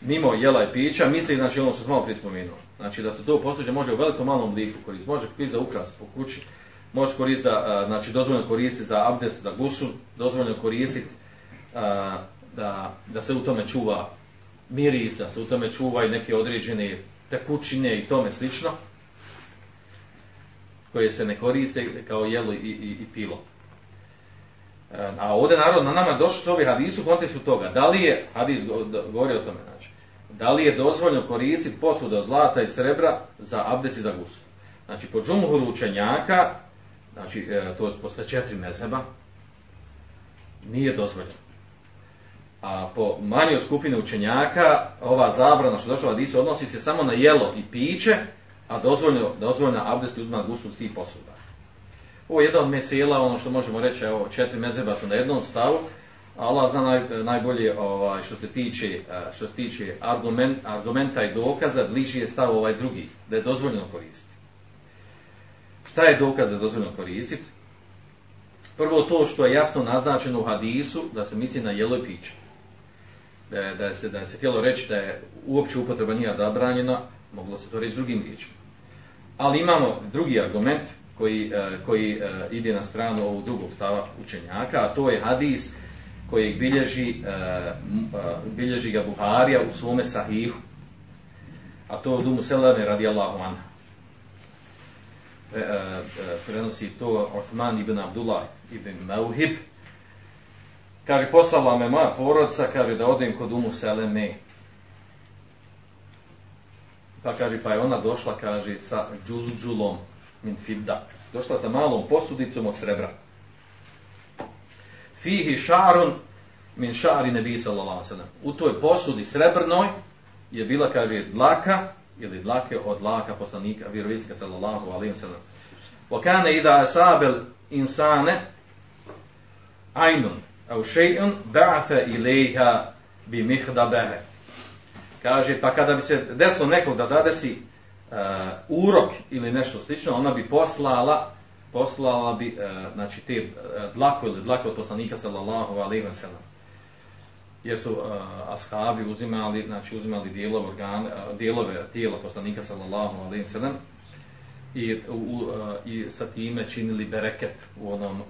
mimo jela i pića, misli znači ono što smo malo prispomenuo. Znači, da se to posuđe može u velikom malom obliku koristiti. Može koristiti za ukras po kući, može koristiti za, e, znači, dozvoljno koristiti za abdes, za gusu, dozvoljno koristiti e, da, da se u tome čuva miris, da se u tome čuva i neke određene tekućine i tome slično koje se ne koriste kao jelo i, i, i pilo. A ovdje narod na nama došli su ovi hadisu u kontekstu toga. Da li je, hadis govori o tome, znači, da li je dozvoljno koristiti posudu od zlata i srebra za abdes i za gusu. Znači, po džumhuru učenjaka, znači, e, to je posle četiri mezheba, nije dozvoljeno. A po manjoj skupine učenjaka, ova zabrana što došla hadisu odnosi se samo na jelo i piće, a dozvoljno, dozvoljno abdest uzma gusul s tih posuda. Ovo je jedan od mesela, ono što možemo reći, evo, četiri mezeba su na jednom stavu, a Allah zna naj, najbolje ovaj, što se tiče, eh, što se tiče argument, argumenta i dokaza, bliži je stav ovaj drugi, da je dozvoljeno koristiti. Šta je dokaz da je dozvoljeno koristiti? Prvo to što je jasno naznačeno u hadisu, da se misli na jelo i piće. Da da se, da se htjelo reći da je uopće upotreba nije zabranjena, moglo se to reći drugim riječima. Ali imamo drugi argument koji, eh, koji eh, ide na stranu ovog drugog stava učenjaka, a to je hadis koji bilježi, eh, bilježi ga Buharija u svome sahihu. A to je od Umu Selene radijallahu anha. Prenosi to Osman ibn Abdullah ibn Mauhib. Kaže, poslala me moja porodca, kaže, da odem kod Umu Seleme. Pa kaže, pa je ona došla, kaže, sa džulđulom min fidda. Došla sa malom posudicom od srebra. Fihi šarun min šari nebi sallallahu sallam. U toj posudi srebrnoj je bila, kaže, dlaka ili dlake od dlaka poslanika vjeroviska sallallahu alaihi sallam. Wa kane ida asabel insane ajnun au še'un ba'atha ilaiha bi mihdabehe. Kaže, pa kada bi se desilo nekog da zadesi e, urok ili nešto slično, ona bi poslala poslala bi e, znači te e, dlako ili dlako od poslanika sallallahu alejhi ve sellem jer su e, ashabi uzimali znači uzimali dijelove organ, e, dijelove tijela poslanika sallallahu alejhi ve sellem i u, u, e, i sa time činili bereket u onom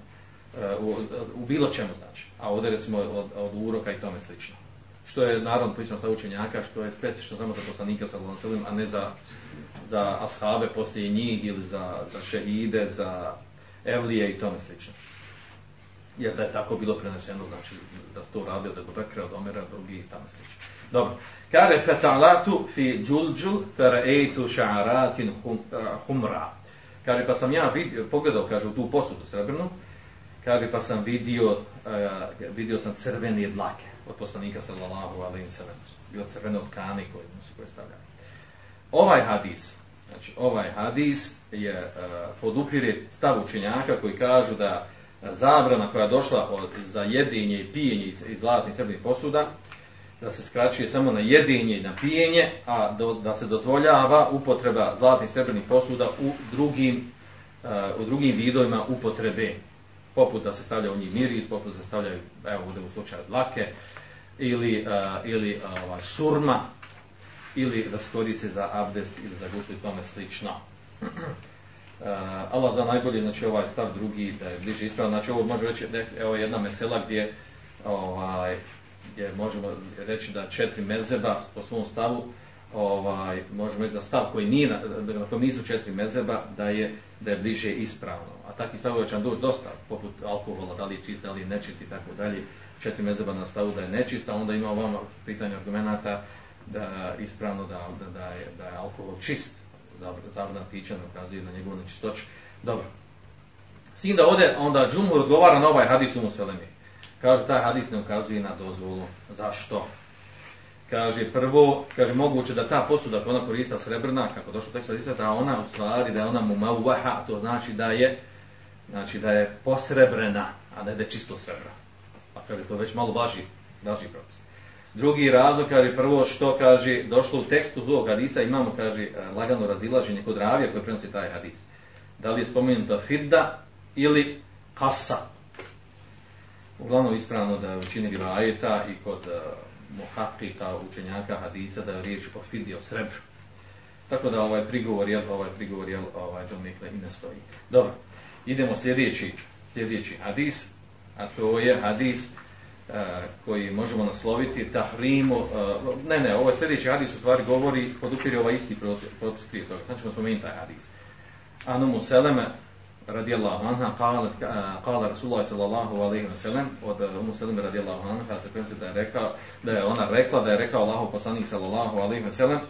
u, u bilo čemu znači. A ovdje recimo od, od uroka i tome slično što je naravno pisano sa učenjaka, što je specifično samo za poslanika sa Lonselim, a ne za, za ashabe poslije njih ili za, za šehide, za evlije i tome slično. Jer da je tako bilo preneseno, znači da se to radi od Ebu Bekra, od Omera, drugi i tamo slično. Dobro. Kare fetalatu fi džulđul ejtu ša'aratin hum, eh, humra. Kaže, pa sam ja vidio, pogledao, kaže, u tu posudu srebrnu, kaže, pa sam vidio, uh, vidio sam crvene dlake od poslanika sallallahu alejhi ve sellem crveno crvene od kane koje su koje stavljali ovaj hadis znači ovaj hadis je e, uh, podupire stav učenjaka koji kažu da e, zabrana koja je došla od za jedinje i pijenje iz, iz zlatnih srebrnih posuda da se skraćuje samo na jedinje i na pijenje a do, da se dozvoljava upotreba zlatnih srebrnih posuda u drugim uh, u drugim vidovima upotrebe poput da se stavlja u njih miris, poput da se stavljaju, evo ovdje u slučaju dlake, ili, uh, ili uh, surma, ili da se koriste za abdest ili za guslu i tome slično. Uh, Allah za najbolje, znači ovaj stav drugi, da je bliže ispravno, znači ovo može reći, evo jedna mesela gdje, ovaj, gdje možemo reći da četiri mezeba po svom stavu, ovaj, možemo reći da stav koji nije, na kojem nisu četiri mezeba, da je, da je bliže ispravno. A takvi stavovi će vam doći dosta, poput alkohola, da li je čist, da li je nečist i tako dalje, četiri mezeba na stavu da je nečista, onda ima vama pitanje argumenta da ispravno da, da, da, je, da je alkohol čist, zabrana pića ne ukazuje na njegovu nečistoću. Dobro. Sin da ode, onda Džumur odgovara na ovaj hadis u Muselemi. Kaže, taj hadis ne ukazuje na dozvolu. Zašto? Kaže, prvo, kaže, moguće da ta posuda koja ona korista srebrna, kako došlo tekst hadisa, da ona u stvari, da je ona mu mauvaha, to znači da je, znači da je posrebrena, a ne da je čisto srebra. Pa kaže, to već malo važi, važi propis. Drugi razlog, kaže, prvo što kaže, došlo u tekstu tog hadisa, imamo, kaže, e, lagano razilaženje kod ravija koji prenosi taj hadis. Da li je spomenuta fidda ili kasa. Uglavnom ispravno da je učini rajeta i kod e, uh, muhakika, učenjaka hadisa, da je riječ o fiddi, o srebru. Tako da ovaj prigovor, jel, ovaj prigovor, jel, ovaj, do i ne stoji. Dobro, idemo sljedeći, sljedeći hadis a to je hadis uh, koji možemo nasloviti tahrimu, uh, ne ne, ovaj sljedeći hadis u stvari govori, podupiri ovaj isti propis prije toga, znači ćemo spomenuti taj hadis. Anu Museleme, radijallahu anha, kala, eh, kala Rasulullah sallallahu alaihi wa sallam, od Umu Seleme radijallahu anha, kada se prenosi da je, rekao, da je ona rekla, da je rekao Allahu poslanik sallallahu alaihi wa sallam,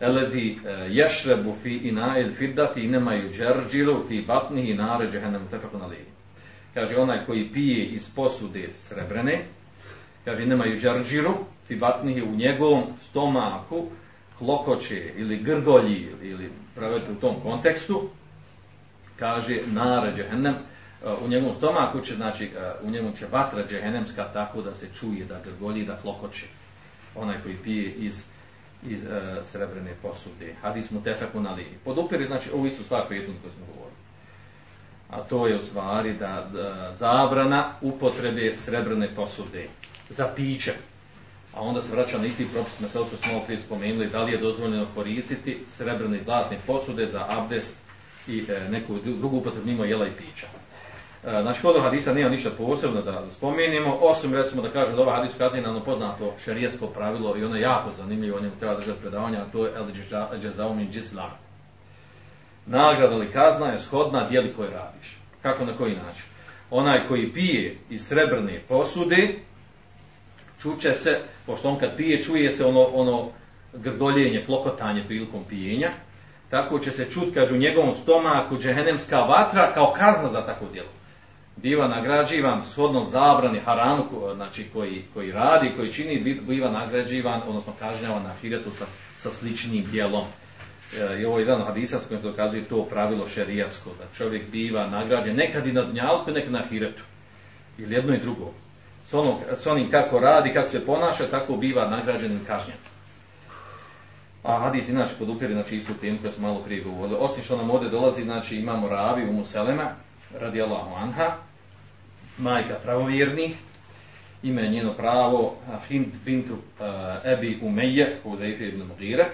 Eledi ješrebu fi ina'il fiddati inema juđerđilu fi batnihi nare džehennem tefakun alihi kaže onaj koji pije iz posude srebrene, kaže nemaju fi batnihi u njegovom stomaku, klokoće ili grgolji ili pravete u tom kontekstu, kaže nare džehennem, e, u njegovom stomaku će, znači, e, u njemu će vatra džehennemska tako da se čuje da grgolji, da klokoće. Onaj koji pije iz, iz e, srebrne posude. Hadis mu tefeku na lihi. Podupiri, znači, ovu istu stvar prijetnu koju smo govorili. a to je u stvari da, da zabrana upotrebe srebrne posude za piće. A onda se vraća na isti propis, na što smo prije spomenuli, da li je dozvoljeno koristiti srebrne i zlatne posude za abdest i e, neku drugu upotrebu mimo jela i pića. E, znači, kod hadisa nije ništa posebno da spomenimo, osim recimo da kažem da ova hadis ukazuje na ono poznato šerijesko pravilo i ono je jako zanimljivo, o njemu treba držati predavanja, a to je el džezaumin džislam. Nagrada ili kazna je shodna dijeli koje radiš. Kako na koji način? Onaj koji pije iz srebrne posude, čuće se, pošto on kad pije, čuje se ono, ono grdoljenje, plokotanje prilikom pijenja, tako će se čut, kažu, u njegovom stomaku džehenemska vatra kao kazna za takvo djelo. Biva nagrađivan shodno zabrani haramu, znači koji, koji radi, koji čini, biva nagrađivan, odnosno kažnjavan na hiretu sa, sa sličnim djelom. E, I ovo je jedan hadisa s kojim se dokazuje to pravilo šerijatsko, da čovjek biva nagrađen nekad i na dnjalku, nekad na hiretu. Ili jedno i drugo. S, ono, s onim kako radi, kako se ponaša, tako biva nagrađen i kažnjen. A hadis inače podupiri znači istu temu koju smo malo prije govorili. Osim što nam ovdje dolazi, znači imamo Ravi u Muselema, radi Allahu Anha, majka pravovjernih, ime njeno pravo Hind bintu uh, Ebi Umeje, Huzaife ibn Mugire.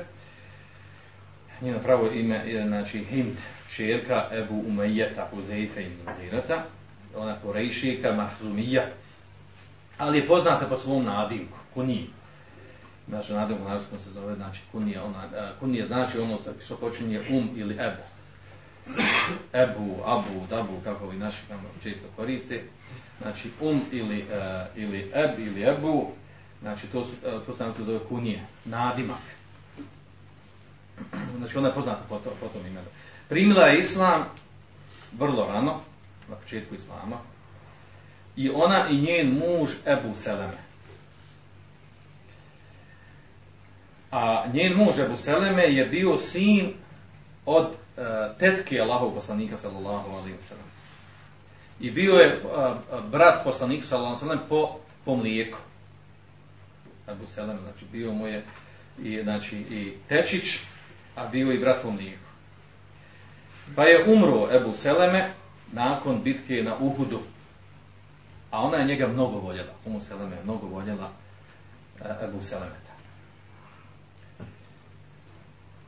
Njeno pravo ime je znači Hind, čerka Ebu Umejeta, Huzaife ibn Mugireta. Ona to rejšika, Mahzumija. Ali je poznata po svom nadimku, Kuniji znači nadimku na se zove, znači kunija, ona, kunija znači ono što počinje um ili ebu. Ebu, abu, dabu, kako vi naši tamo često koriste. Znači um ili, uh, ili eb ili ebu, znači to, su, uh, to se zove kunije, nadimak. Znači ona je poznata po, to, po tom imenu. Primila je islam vrlo rano, na početku islama, i ona i njen muž Ebu Seleme. A njen muž Ebu Seleme je bio sin od E, tetke Allahov poslanika sallallahu alaihi wa sallam. I bio je e, e, brat poslanika sallallahu alaihi wa sallam po, po mlijeku. Abu Seleme, znači bio mu je i, znači, i tečić, a bio i brat po mlijeku. Pa je umro Ebu Seleme nakon bitke na Uhudu. A ona je njega mnogo voljela. Umu Seleme je mnogo voljela Ebu Seleme.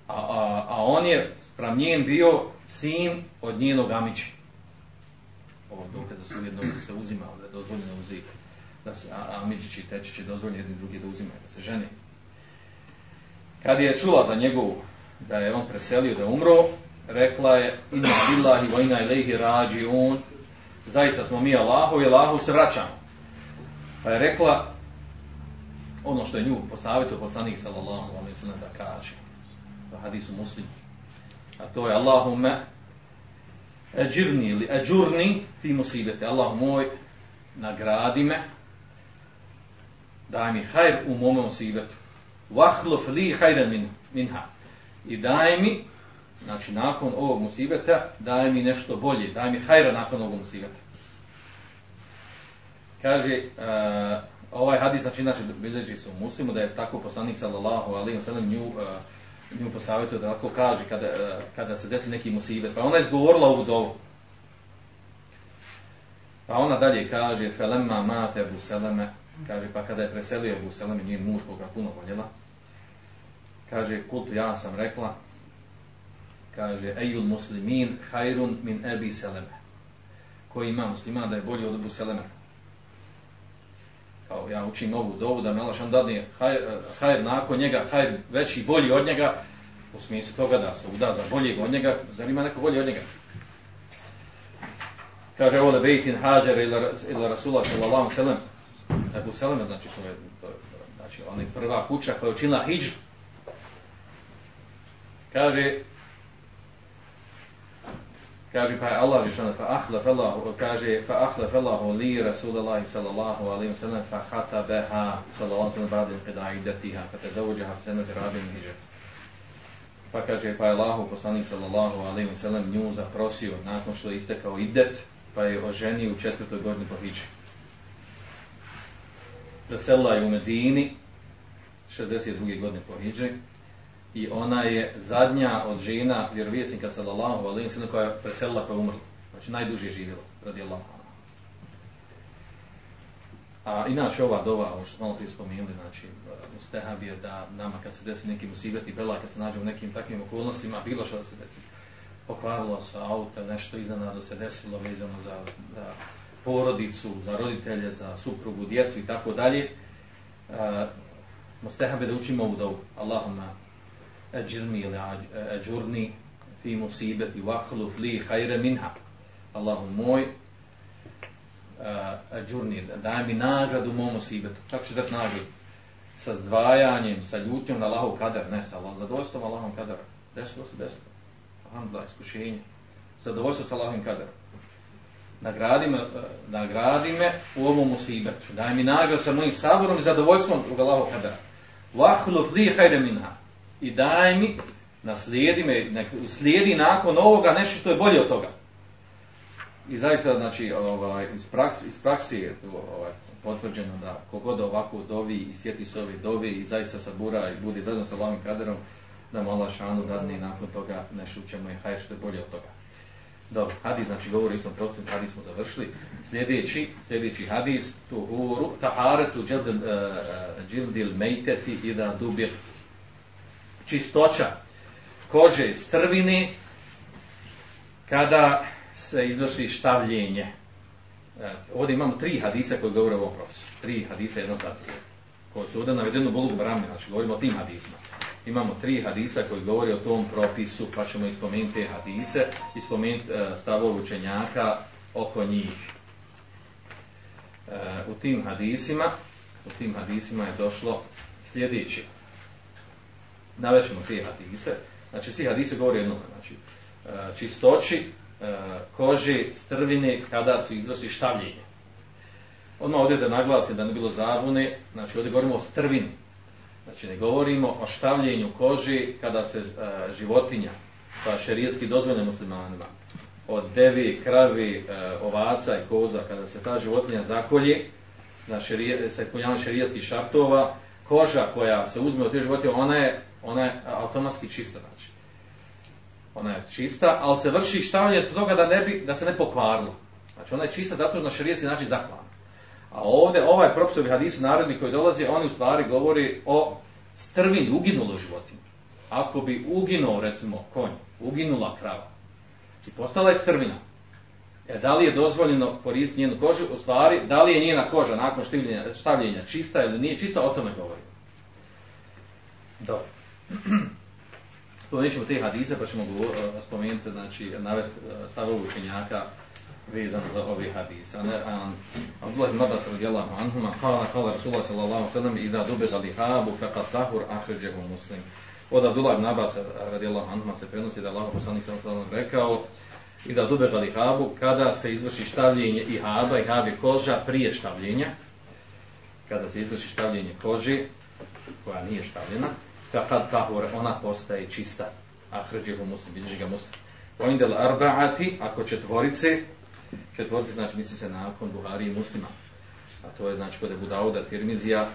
a, a, a on je sprem njen bio sin od njenog amića. Ovo dokaz da su jedno da se uzimao, da je dozvoljeno uzeti. Da se amići i tečići dozvoljeni jedni drugi da uzimaju, da se žene. Kad je čula za njegovu, da je on preselio, da umro, rekla je, inna billahi wa inna ilaihi rađi on, zaista smo mi Allahu i Allahu se vraćamo. Pa je rekla, ono što je nju postavio poslanik sallallahu alaihi sallam da kaže, u hadisu muslimu, A to je Allahumme eđirni ili eđurni fi musibete. Allah moj, nagradi me, daj mi hajr u mome musibetu. Vahluf li hajren min, minha. I daj mi, znači nakon ovog musibeta, daj mi nešto bolje, daj mi hajra nakon ovog musibeta. Kaže, uh, ovaj hadis, znači, znači, bilježi se u muslimu, da je tako poslanik sallallahu alaihi wa sallam nju uh, nju posavjetio da ako kaže kada, e, kada se desi neki musibet. Pa ona je izgovorila ovu dovu. Pa ona dalje kaže felema mate Abu Seleme kaže pa kada je preselio Abu Seleme njen muž koga puno voljela. Kaže kultu ja sam rekla. Kaže ejul muslimin hajrun min Ebi Seleme. Koji ima muslima da je bolji od Abu Seleme kao ja učim ovu dovu da me Allah šan dadne hajr nakon njega, hajr veći i bolji od njega, u smislu toga da se uda za boljeg od njega, zar ima neko bolji od njega? Kaže ovo da bejtin hađar ila, Rasula sallallahu sallam, Ebu Seleme, znači to je, to je znači, ona je prva kuća koja je učinila hijđu. Kaže, kaže pa Allah je ono, fa ahlaf Allah kaže fa ahlaf Allah li Rasulullah sallallahu alejhi ve sellem fa khatabaha sallallahu alejhi ve sellem ba'da qida'idatiha fa tazawwajaha fi sanati rabi'in hijra pa kaže pa Allahu poslanik sallallahu alejhi ve sellem nju zaprosio nakon što je istekao idet pa je oženio u četvrtoj godini po hidži Preselila je u Medini 62. godine po hidži i ona je zadnja od žena vjerovjesnika sallallahu alejhi ve sellem koja je preselila pa umrla. Znači najduže živjelo, radi Allahu. A inače ova dova, ovo što malo prije spomenuli, znači Mustahab je da nama kad se desi neki musibet i bela, kad se nađe u nekim takvim okolnostima, bilo što da se desi, pokvarilo se auto, nešto iznenado se desilo vezano za, za porodicu, za roditelje, za suprugu, djecu i tako dalje, Mustahab je da učimo ovu dovu. Allahumma ađirni ili ađurni fi musibeti vahluf li hajre minha. Allahum moj, ađurni, daj mi nagradu mom musibetu. Kako će dati nagradu? Sa zdvajanjem, sa ljutnjom na Allahov kader, ne sa Allahom, zadovoljstvom Allahom kader. Desilo se, desilo. Alhamdulillah, iskušenje. Zadovoljstvo sa Allahom kaderom. Nagradi me, eh, nagradi me u ovom musibetu. Daj mi nagradu sa mojim saborom i zadovoljstvom u Allahov kadera. Vahluf li hajde minha. I daj mi, naslijedi me, nek, slijedi nakon ovoga nešto što je bolje od toga. I zaista, znači, ovaj, iz, praks, iz praksi je to ovaj, potvrđeno da kogod ovako dovi i sjeti se ove dovi i zaista sabura i bude zajedno sa Allahom kaderom, da mu Allah šanu dadne nakon toga nešto ćemo je hajr što je bolje od toga. Dobro, hadis znači govori istom procesu, hadis smo završili. Sljedeći, sljedeći hadis, tuhuru, taharetu džildil, uh, džildil mejteti i da dubir čistoća kože strvini kada se izvrši štavljenje. E, ovdje imamo tri hadisa koji govore o ovom procesu. Tri hadisa, jedno za drugo. Koji su ovdje navedeno u bolugu brame, znači govorimo o tim hadisima imamo tri hadisa koji govori o tom propisu, pa ćemo ispomenuti te hadise, ispomenuti e, uh, stavov učenjaka oko njih. Uh, u tim hadisima, u tim hadisima je došlo sljedeće. Navećemo te hadise. Znači, svi hadise govori jedno, znači, e, čistoći, e, kože, strvine, kada su izvrši štavljenje. Odmah ovdje da naglasim da ne bilo zavune, znači ovdje govorimo o strvini, Znači ne govorimo o štavljenju kože kada se e, životinja, pa šerijetski dozvoljena muslimanima, od devi, kravi, e, ovaca i koza, kada se ta životinja zakolje na šerije, sa ispunjavanjem šerijetskih šartova, koža koja se uzme od te životinje, ona je, ona je automatski čista. Znači. Ona je čista, ali se vrši štavanje zbog toga da, ne bi, da se ne pokvarilo. Znači ona je čista zato na šerijetski način zaklana. A ovdje, ovaj propisovi hadisa narodni koji dolazi, oni u stvari govori o strvini, uginulo životinje. Ako bi uginuo, recimo, konj, uginula krava i postala je strvina, e, da li je dozvoljeno koristiti njenu kožu, u stvari, da li je njena koža nakon štavljenja, štavljenja čista ili nije čista, o tome govori. Dobro. Spomenut ćemo te hadise, pa ćemo spomenuti, znači, navest stavu učenjaka, vezan za ove hadise. Abdullah ibn Abbas radijallahu anhuma kala kala Rasulullah sallallahu sallam i da dube za lihabu faqat tahur ahređehu muslim. Od Abdullah ibn Abbas radijallahu anhuma se prenosi da Allah poslanik sallallahu sallam rekao i da dube za lihabu kada se izvrši štavljenje i haba i habi koža prije štavljenja kada se izvrši štavljenje koži koja nije štavljena faqad tahur ona postaje čista ahređehu muslim, bilježi ga muslim. Oindel arba'ati, ako četvorice, četvorice znači misli se nakon Buhari i Muslima. A to je znači kod Ebu Dauda, Tirmizija,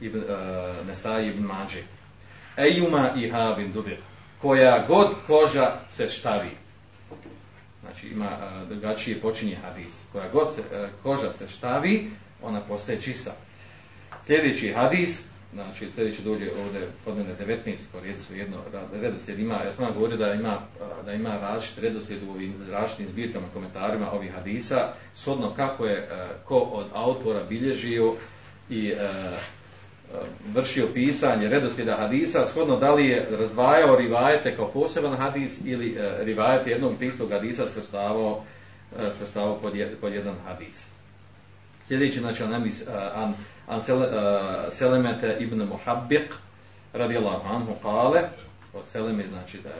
Ibn, uh, Nesai ibn Mađe. Ejuma i Habin Dubir. Koja god koža se štavi. Znači ima uh, drugačije počinje hadis. Koja god se, uh, koža se štavi, ona postaje čista. Sljedeći hadis, znači sljedeće dođe ovdje kod mene 19 pored su jedno redoslijed ima ja sam govorio da ima da ima različit redoslijed u ovim različitim zbirkama komentarima ovih hadisa sodno kako je e, ko od autora bilježio i e, e, vršio pisanje redoslijeda hadisa shodno da li je razdvajao rivajete kao poseban hadis ili rivajete jednog istog hadisa svrstavao svrstavao pod, pod jedan hadis. Sljedeći znači an, عن سلمة ابن ibn Muhabbiq الله anhu قال od Seleme znači da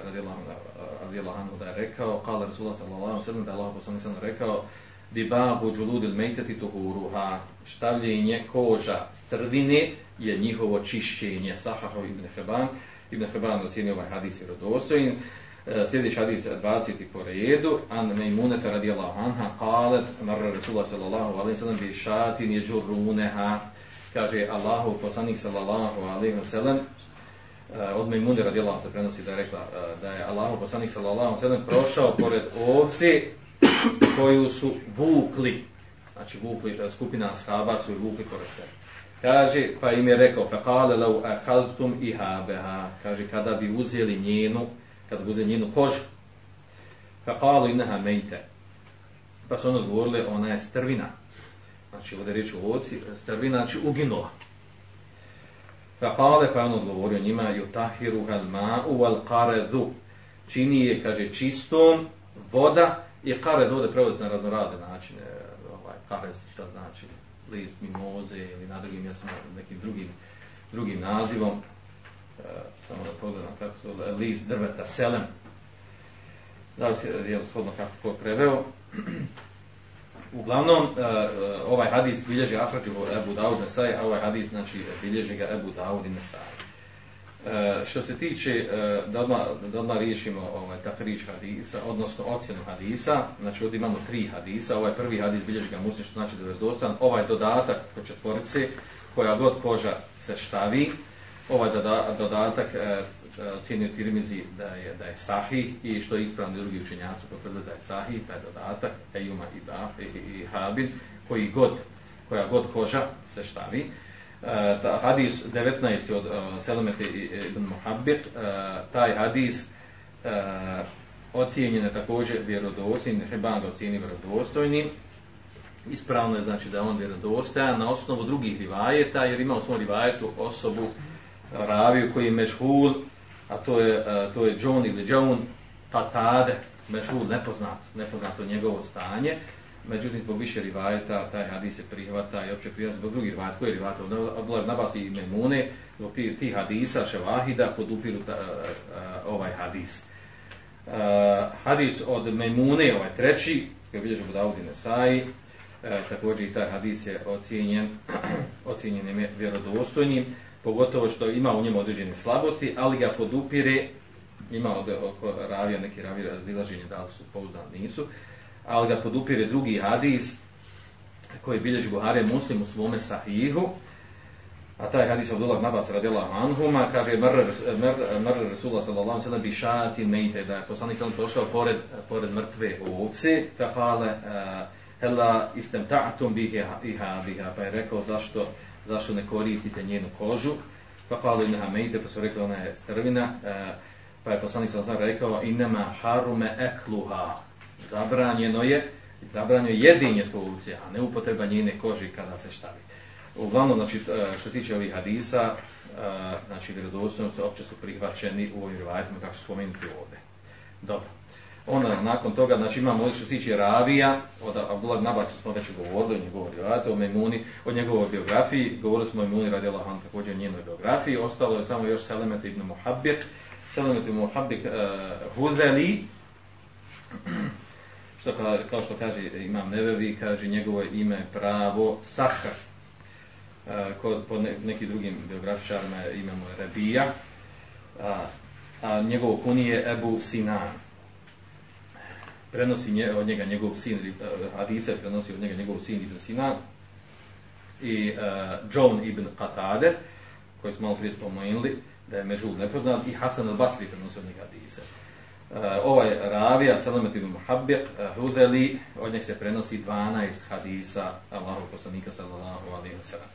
radijallahu anhu da je rekao kale Rasulullah sallallahu alaihi sallam da je Allah poslani sallam rekao di babu džuludil mejteti tuhuruha štavljenje koža strvine je njihovo čišćenje Sahahu ibn Heban ibn Heban ocjenio ovaj hadis vjerodostojin e, sljedeći hadis 20. po redu an mejmuneta radijallahu anha kalet marra Rasulullah sallallahu alaihi sallam bi šatin je kaže Allahu poslanik sallallahu alejhi ve sellem od Mejmune radijallahu se prenosi da je rekla e, da je Allahu poslanik sallallahu alejhi ve sellem prošao pored ovce koju su vukli, znači vukli, e, skupina ashaba su vukli pored sebe. Kaže, pa im je rekao, fa law lau ahaltum kaže, kada bi uzeli njenu, kada bi uzeli njenu kožu, fa innaha inaha mejte, pa su ono odgovorili, ona je strvina, znači ovdje reći u oci, e, strvina, znači uginula. Pa kale, pa on odgovorio njima, jutahiru hal ma'u wal qaredhu, čini je, kaže, čistom voda, i qared ovdje prevodi se na raznorazne načine, e, ovaj, karez šta znači, list mimoze ili na drugim mjestima nekim drugim, drugim nazivom, e, samo da pogledam kako se zove, list drveta selem, da se je li shodno kako ko preveo. Uglavnom, uh, ovaj hadis bilježi Ahrađu Ebu Dawud Nesaj, a ovaj hadis znači, bilježi ga Ebu Dawud i Nesaj. Uh, e, što se tiče, uh, da, odmah, da odmah riješimo ovaj, takrič hadisa, odnosno ocjenu hadisa, znači ovdje imamo tri hadisa, ovaj prvi hadis bilježi ga muslim, što znači da je dostan, ovaj dodatak po četvorici, koja god koža se štavi, ovaj dodatak uh, E, ocjenio Tirmizi da je, da je sahih i što je ispravno drugi učenjaci potvrdili da je sahih, taj dodatak, Ejuma i, ba, i, i, i Habin, koji god, koja god koža se štavi. Uh, e, ta hadis 19 od e, uh, Selamete ibn Muhabbit, uh, taj hadis uh, ocijenjen je također vjerodostojnim, Heban ga ocijeni vjerodostojnim, ispravno je znači da je on vjerodostojan na osnovu drugih rivajeta, jer ima u svom rivajetu osobu raviju koji je mešhul, a to je, uh, to je John ili John Patade, mešul, nepoznat, nepoznato njegovo stanje, međutim zbog više rivajeta taj hadis se prihvata i opće prihvata zbog drugih rivajeta, koji je rivajeta, Abdullah Nabas i Memune, zbog tih ti hadisa, Ševahida, podupiru ta, uh, uh, ovaj hadis. Uh, hadis od Memune, ovaj treći, koji bilježi od Audine Saji, uh, također i taj hadis je ocijenjen, ocijenjen je vjerodostojnim, pogotovo što ima u njemu određene slabosti, ali ga podupire, ima od, oko ravija, neki ravija razilaženje da li su pouzdani, nisu, ali ga podupire drugi hadis koji bilježi Buhari muslim u svome sahihu, a taj hadis od Ulak Nabas radila Anhuma, kaže mr. Rasulullah sallallahu sallam bi šati mejte, da je poslanik sallam prošao pored, pored mrtve ovce, ka kale, uh, hela istem ta'atum biha, pa je rekao zašto, zašto ne koristite njenu kožu, pa kale inaha mejte, pa su rekli ona je strvina, e, pa je poslanik sam rekao inama harume ekluha, zabranjeno je, zabranjeno je jedinje to ovce, a ne upotreba njene koži kada se štavi. Uglavnom, znači, e, što se tiče ovih hadisa, e, znači, vjerodostojnosti opće su prihvaćeni u ovim rivajetima, kako su spomenuti ovdje. Dobro. Onda, nakon toga, znači, imamo ovdje što se tiče Ravija, od Abdullah Nabas smo već govorili o njegovoj rivajete, o Memuni, o njegovoj biografiji, govorili smo o Memuni radi Allah, također o njenoj biografiji, ostalo je samo još Selemet ibn Muhabbir, Selemet ibn Muhabbir uh, eh, Huzeli, što kao što kaže imam Nevevi, kaže njegovo ime pravo Sahar, eh, kod po nekim drugim biografičarima imamo Rabija, a, a njegovo kunije je Ebu Sinan. Prenosi nje, od njega njegov sin, e, Hadise prenosi od njega njegov sin Ibn Sinan i uh, John Ibn Qatade, koji smo malo prije spomenuli, da je među nepoznat, i Hasan al-Basri prenosi od njega Hadise. Uh, ovaj ravija, Salamet ibn Muhabbir, uh, Hudeli, od njeg se prenosi 12 hadisa Allahov poslanika sallallahu alaihi wa sallam.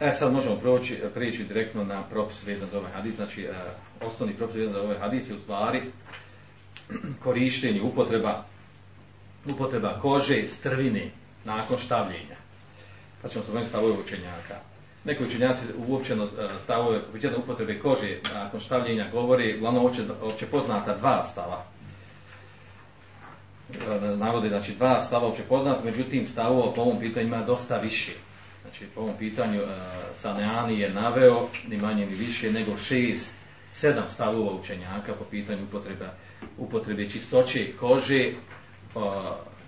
E, sad možemo proći, prijeći direktno na propis vezan za ovaj hadis. Znači, uh, osnovni propis vezan za ovaj hadis je u stvari korištenje, upotreba, upotreba kože, strvine nakon štavljenja. Pa ćemo spomenuti stavove učenjaka. Neki učenjaci uopćeno eh, stavove uopćeno upotrebe kože nakon štavljenja govori, glavno opće, opće poznata dva stava. Eh, navode, znači, dva stava opće poznata, međutim, stavova po ovom pitanju ima dosta više. Znači, po ovom pitanju eh, uh, Saneani je naveo ni manje ni više nego šest, sedam stavova učenjaka po pitanju upotrebe, upotrebe čistoće kože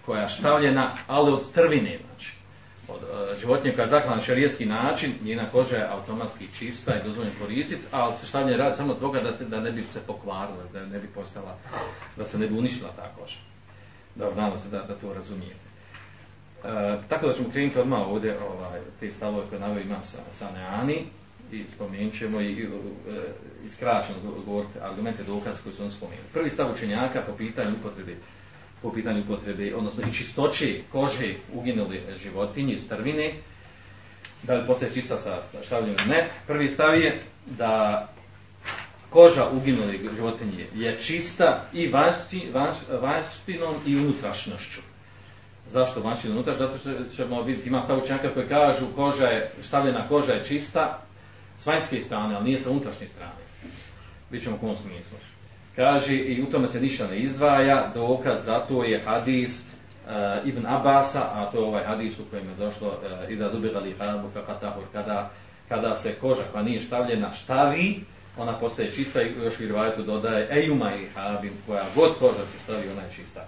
koja je štavljena, ali od strvine, znači. Od uh, životinje koja je zaklana na šarijski način, njena koža je automatski čista i dozvoljena koristiti, ali se štavljanje radi samo toga da, se, da ne bi se pokvarila, da ne bi postala, da se ne bi uništila ta koža. Dobro, nadam se da, da to razumijete. E, tako da ćemo krenuti odmah ovdje ovaj, te stavove koje navio imam sa, sa Neani i spomenut ćemo i, i, e, i skraćeno govoriti argumente dokaz koji su on spomenuli. Prvi stav učenjaka po pitanju upotrebe po pitanju potrebe, odnosno i čistoće kože uginuli životinje, strvine, da li postaje čista sa štavljanjem ne. Prvi stav je da koža uginuli životinje je čista i vanšti, vanš, vanštinom i unutrašnjošću. Zašto vanštinom unutraš? Zato što ćemo vidjeti, ima stav učenjaka koji kažu koža je, štavljena koža je čista s vanjske strane, ali nije sa unutrašnje strane. Bićemo u kom smislu. Kaže, i u tome se ništa ne izdvaja, dokaz za to je hadis uh, Ibn Abasa, a to je ovaj hadis u kojem je došlo e, uh, i da dubigali habu kakatahur, kada, kada se koža koja nije štavljena štavi, ona postaje čista i još i rivajetu dodaje ejuma i habim, koja god koža se stavi, ona je čista.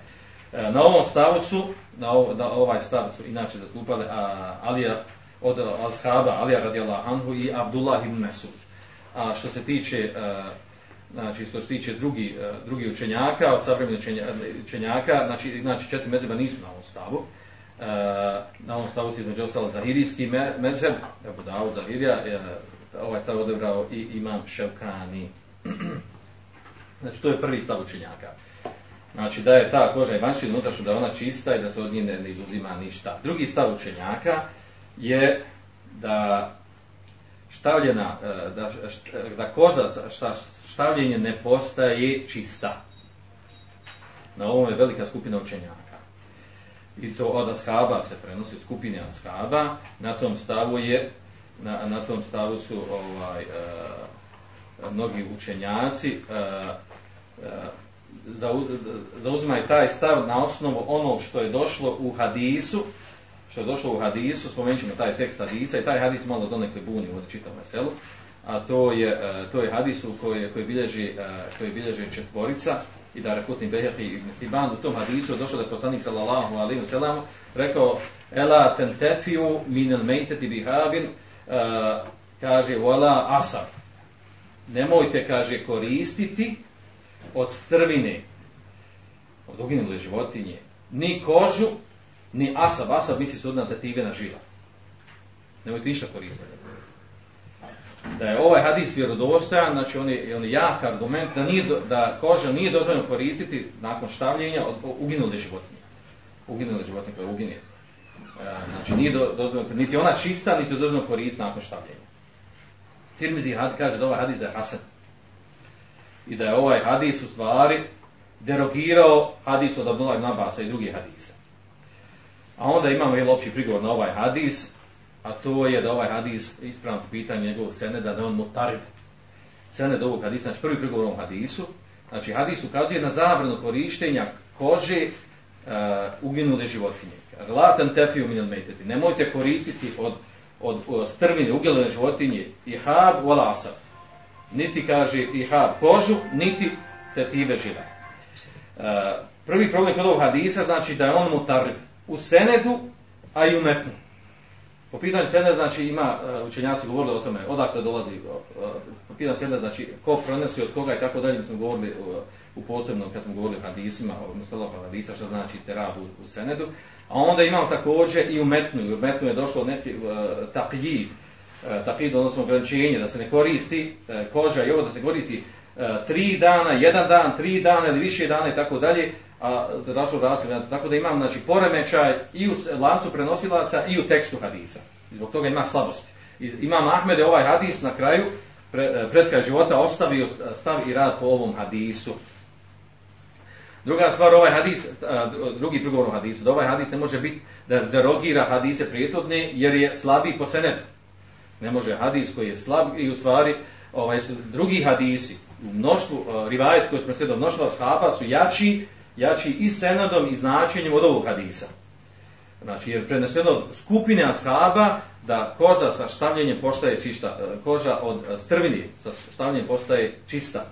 Uh, na ovom stavu su, na, ov, na ovaj stav su inače zastupali a, Alija od Ashaba Alija radijallahu anhu i Abdullah ibn Mesud. A što se tiče e, znači što se tiče drugi, e, drugi učenjaka, od savremenih učenjaka, znači, znači četiri mezeba nisu na ovom stavu. E, na ovom stavu se između ostalo Zahirijski me, mezeb, evo Davu Zahirija, ovaj stav odebrao i imam Ševkani. znači to je prvi stav učenjaka. Znači da je ta koža i vanjšina unutra što da je ona čista i da se od nje ne, ne izuzima ništa. Drugi stav učenjaka je da štavljena, e, da, e, da koza sa štavljenje ne postaje čista. Na ovom je velika skupina učenjaka. I to od Askaba se prenosi, skupine Askaba. Na tom stavu je, na, na tom stavu su ovaj, e, mnogi učenjaci e, e, e zauzimaju taj stav na osnovu onog što je došlo u hadisu, što je došlo u hadisu, spomenut ćemo taj tekst hadisa i taj hadis malo donekle buni u čitavom selu, a to je e, to je hadis u koji koji bilježi e, koji bilježi četvorica i da rekutni Behaqi ibn Hibban u tom hadisu je došlo da je poslanik sallallahu alejhi wa sallam rekao ela tantafiu min al-maytati bihabin e, kaže wala asab nemojte kaže koristiti od strvine od uginule životinje ni kožu ni asab asab misli se odna tetivena žila nemojte ništa koristiti da je ovaj hadis vjerodostojan, znači on je, on je jak argument da, nije, da koža nije dozvoljeno koristiti nakon štavljenja od uginule životinje. Uginule životinje koje uginje. E, znači nije do, dozvoljeno, niti ona čista, niti je dozvoljeno koristiti nakon štavljenja. Tirmizi had, kaže da ovaj hadis je hasan. I da je ovaj hadis u stvari derogirao hadis od Abdullah ibn Abasa i drugi hadisa. A onda imamo jedan opći prigovor na ovaj hadis, a to je da ovaj hadis ispravno po pitanju njegovog seneda, da on mutarib. Sened ovog hadisa, znači prvi prigovor ovom hadisu, znači hadis ukazuje na zabranu korištenja kože uh, uginule životinje. Latan tefiju minil mejteti. Nemojte koristiti od, od, od strvine uginule životinje i hab u. Niti kaže i hab kožu, niti tetive živa. Uh, e, prvi problem kod ovog hadisa znači da je on mutarib u senedu, a i u metnu. Po pitanju seneda, znači ima e, učenjaci govorili o tome, odakle dolazi, e, po pitanju seneda, znači ko prenosi od koga i tako dalje, mi smo govorili e, u posebnom, kad smo govorili o hadisima, o mustalama hadisa, što znači terab u, u senedu. A onda imamo također i u metnu, i u metnu je došlo neki uh, takjid, uh, takjid, odnosno ograničenje, da se ne koristi uh, koža i ovo da se koristi tri dana, jedan dan, tri dana ili više dana i tako dalje, a došlo rasim, tako da imam znači poremećaj i u lancu prenosilaca i u tekstu hadisa. I zbog toga ima slabosti. I imam Ahmed ovaj hadis na kraju pre, e, pred kraj života ostavio stav i rad po ovom hadisu. Druga stvar, ovaj hadis, e, drugi prigovor u hadisu, da ovaj hadis ne može biti da derogira hadise prijetodne jer je slabi po senetu. Ne može hadis koji je slab i u stvari ovaj, su drugi hadisi u mnoštvu, e, rivajet koji smo slijedom mnoštva shaba su jači jači i senadom i značenjem od ovog hadisa. Znači, jer preneseno skupine ashaba da koža sa štavljenjem postaje čista, e, koža od e, strvini sa štavljenjem postaje čista.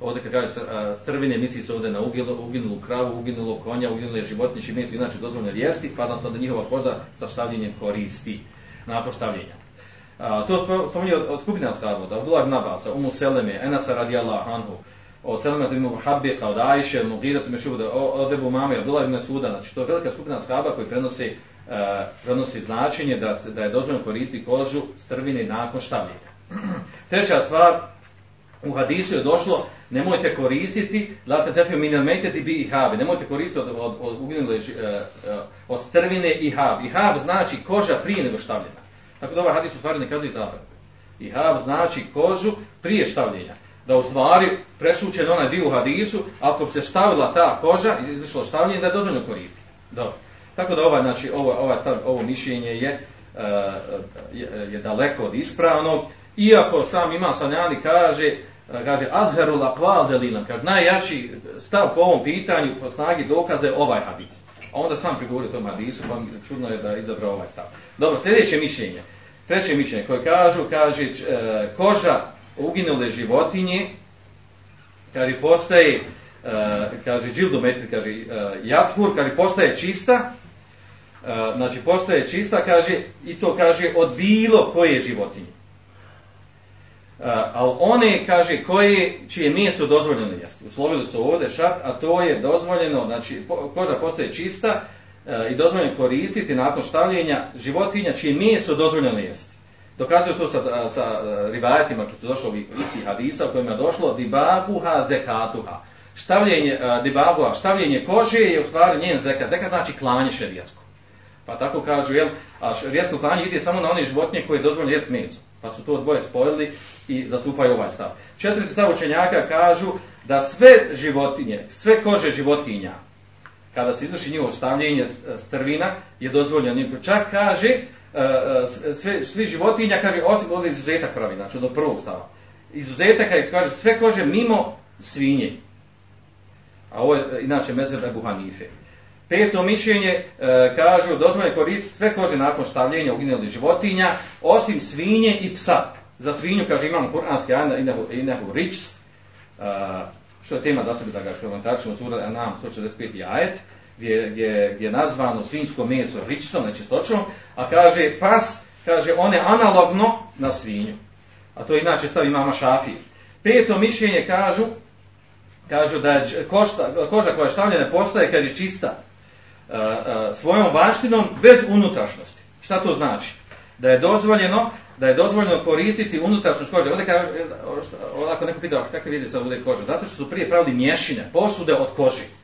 Ovdje kad kaže e, strvine, misli se ovdje na uginulu, uginulu kravu, uginulu konja, uginule životinje, meso, inače dozvoljeno jesti, pa da njihova koža sa štavljenjem koristi nakon štavljenja. A, to spominje od, od skupine ashaba, da Abdullah ibn Abbas, Umu Seleme, Enasa radijallahu anhu, od Selema ibn Muhabbeka, od Ajše, od Mugirat ibn od Ebu Mame, od Dula ibn Suda, znači to je velika skupina ashaba koji prenosi, uh, prenosi značenje da, se, da je dozvoljeno koristiti kožu strvine nakon štavljenja. Treća stvar, U hadisu je došlo, nemojte koristiti, late tefio minel i bi i nemojte koristiti od, od, od, uginule, e, e, od strvine i hab. I hab znači koža prije nego štavljena. Tako da ovaj hadis u stvari ne kazuje zabranu I hab znači kožu prije štavljenja. Da u stvari presučen onaj dio u hadisu, ako bi se stavila ta koža izišlo izvršilo štavljenje, da je dozvoljno koristiti. Dobro. Tako da ovaj, znači, ovo, ovaj stav, ovo mišljenje je, e, e, je, je daleko od ispravnog. Iako sam ima sanjani kaže, e, kaže azheru laqval delina, kaže najjači stav po ovom pitanju po snagi dokaze ovaj hadis. A onda sam prigovorio tom hadisu, pa čudno je da je izabrao ovaj stav. Dobro, sljedeće mišljenje. Treće mišljenje koje kažu, kaže koža uginule životinje, kaže postaje, e, kaže džildometri, kaže e, jathur, kaže postaje čista, e, znači postaje čista, kaže, i to kaže od bilo koje životinje. E, uh, ali one, kaže, koje, čije meso dozvoljeno jesti. Uslovili su ovdje šat, a to je dozvoljeno, znači, koža postaje čista e, i dozvoljeno koristiti nakon štavljenja životinja čije meso dozvoljeno jesti. Dokazuju to sa, sa rivajetima koji su došli ovih istih hadisa u kojima je došlo dibabuha zekatuha. Štavljenje, uh, dibabuha, štavljenje kože je u stvari njen zekat. Zekat znači klanje šerijasko. Pa tako kažu, jel, a šerijasko klanje ide samo na one životinje koje je dozvoljeno jest meso. Pa su to dvoje spojili i zastupaju ovaj stav. Četvrti stav učenjaka kažu da sve životinje, sve kože životinja, kada se izvrši njihovo stavljenje strvina, je dozvoljeno. Čak kaže, E, e, sve, svi životinja, kaže, osim ovdje izuzetak pravi, znači do prvog stava. Izuzetak je, kaže, sve kože mimo svinje. A ovo je, e, inače, mezeb Ebu Hanife. Peto mišljenje e, kažu dozvoljeno koristiti sve kože nakon štavljenja uginuli životinja, osim svinje i psa. Za svinju, kaže, imamo kuranski ajna inahu, inahu rič, e, što je tema za sebe da ga komentaričemo sura Anam 145. ajet, gdje, gdje, gdje je nazvano svinjsko meso ričicom, znači nečistoćom, a kaže pas, kaže, one analogno na svinju. A to inače stavi mama šafije. Peto mišljenje kažu, kažu da je košta, koža koja je štavljena postaje kad je čista, e, e, svojom vaštinom bez unutrašnjosti. Šta to znači? Da je dozvoljeno da je dozvoljeno koristiti unutrašnjost kože. Ovdje kaže, ovako neko pitao, kakve vidi sa ovdje kože? Zato što su prije pravili mješine, posude od koži.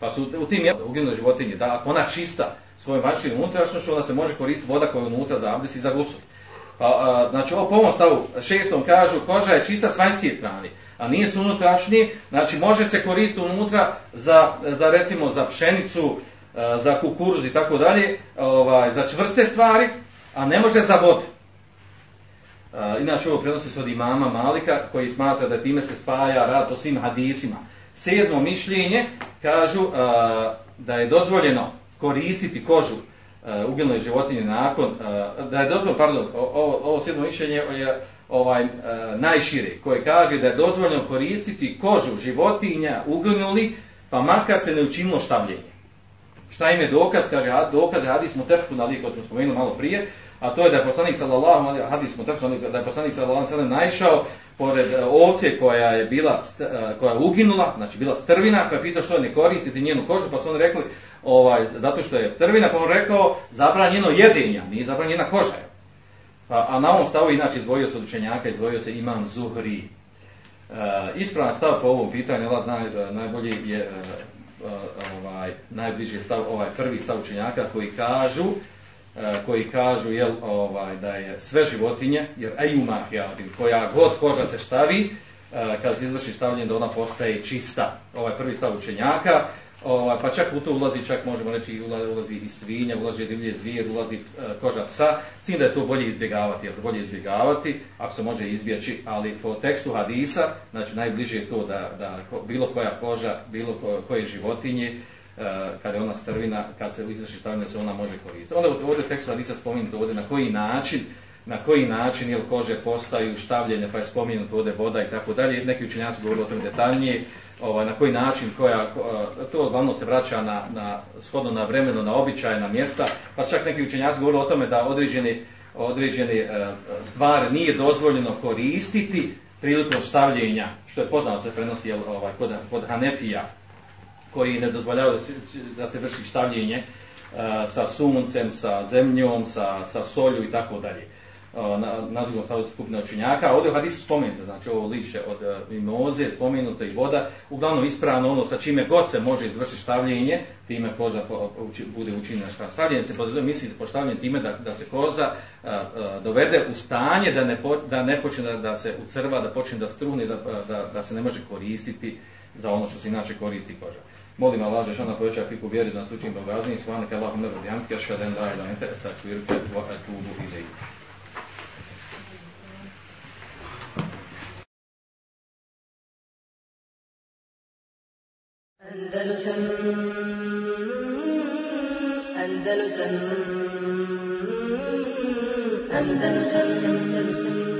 Pa su u tim uginule životinje, da ako ona čista svojom vaštinom unutrašnjošću, onda se može koristiti voda koja je unutra za abdes i za gusul. Pa, a, znači, ovo po ovom stavu šestom kažu, koža je čista s vanjske strane, a nije s unutrašnji, znači može se koristiti unutra za, za recimo za pšenicu, za kukuruz i tako dalje, ovaj, za čvrste stvari, a ne može za vodu. Inače ovo prenosi se od imama Malika koji smatra da time se spaja rad o svim hadisima. Sedmo mišljenje kažu a, da je dozvoljeno koristiti kožu ugljene životinje nakon, a, da je dozvoljeno, pardon, ovo, ovo sedmo mišljenje je ovaj, a, najšire, koje kaže da je dozvoljeno koristiti kožu životinja ugelnuli, pa makar se ne učinilo štavljenje. Šta im je dokaz? Kaže, dokaz je hadis mutefku na liko, smo spomenuli malo prije, a to je da je poslanik sallallahu alejhi hadis tako da je poslanik sallallahu alejhi ve naišao pored e, ovce koja je bila e, koja je uginula, znači bila strvina, pa je pitao što ne koristiti njenu kožu, pa su oni rekli ovaj zato što je strvina, pa on rekao zabranjeno jedenja, nije zabranjena koža. Pa, a na ovom stavu inače izdvojio se od učenjaka, izdvojio se imam Zuhri. E, ispravan stav po ovom pitanju, Allah zna da najbolji je e, ovaj najbliži stav ovaj prvi stav učenjaka koji kažu E, koji kažu jel ovaj da je sve životinje jer ejuma hiyatin koja god koža se stavi e, kad se izvrši stavljanje da ona postaje čista. Ovaj prvi stav učenjaka ovaj pa čak u to ulazi čak možemo reći ulazi i svinja ulazi divlje zvijer ulazi e, koža psa sin da je to bolje izbjegavati jer bolje izbjegavati ako se može izbjeći ali po tekstu hadisa znači najbliže je to da, da bilo koja koža bilo koje životinje E, kada je ona strvina, kad se izvrši stavljanje, se ona može koristiti. Onda ovdje u tekstu Hadisa spomenuti ovdje na koji način, na koji način jel kože postaju štavljene, pa je spomenuto ovdje voda i tako dalje. Neki učenjaci govorili o tome detaljnije, ovaj, na koji način, koja, to uglavnom se vraća na, na shodno na vremeno, na običaj, na mjesta, pa čak neki učenjaci govorili o tome da određeni, određeni e, stvari nije dozvoljeno koristiti prilikom štavljenja, što je poznato se prenosi jel, ovaj, kod, kod Hanefija, koji ne dozvoljavaju da se, da se vrši štavljenje e, sa suncem, sa zemljom, sa, sa solju i tako dalje. E, na, na drugom stavu skupina učenjaka. Ovdje u hadisu spomenuto, znači ovo liše od e, mimoze, spomenuto i voda, uglavnom ispravno ono sa čime god se može izvršiti štavljenje, time koza po, uči, bude učinjena šta. Stavljenje se podrazumije, misli po štavljenje time da, da se koza a, a, dovede u stanje da ne, po, da ne počne da, da se ucrva, da počne da struhne, da, da, da se ne može koristiti za ono što se inače koristi koža. Molim Allah da šana poveća fiku vjeri za nas učin bogazni, svane ke Allahum ne radi antke, šaden da ila ente, estakviru te tvoje tubu ili. Andalusam Andalusam Andalusam Andalusam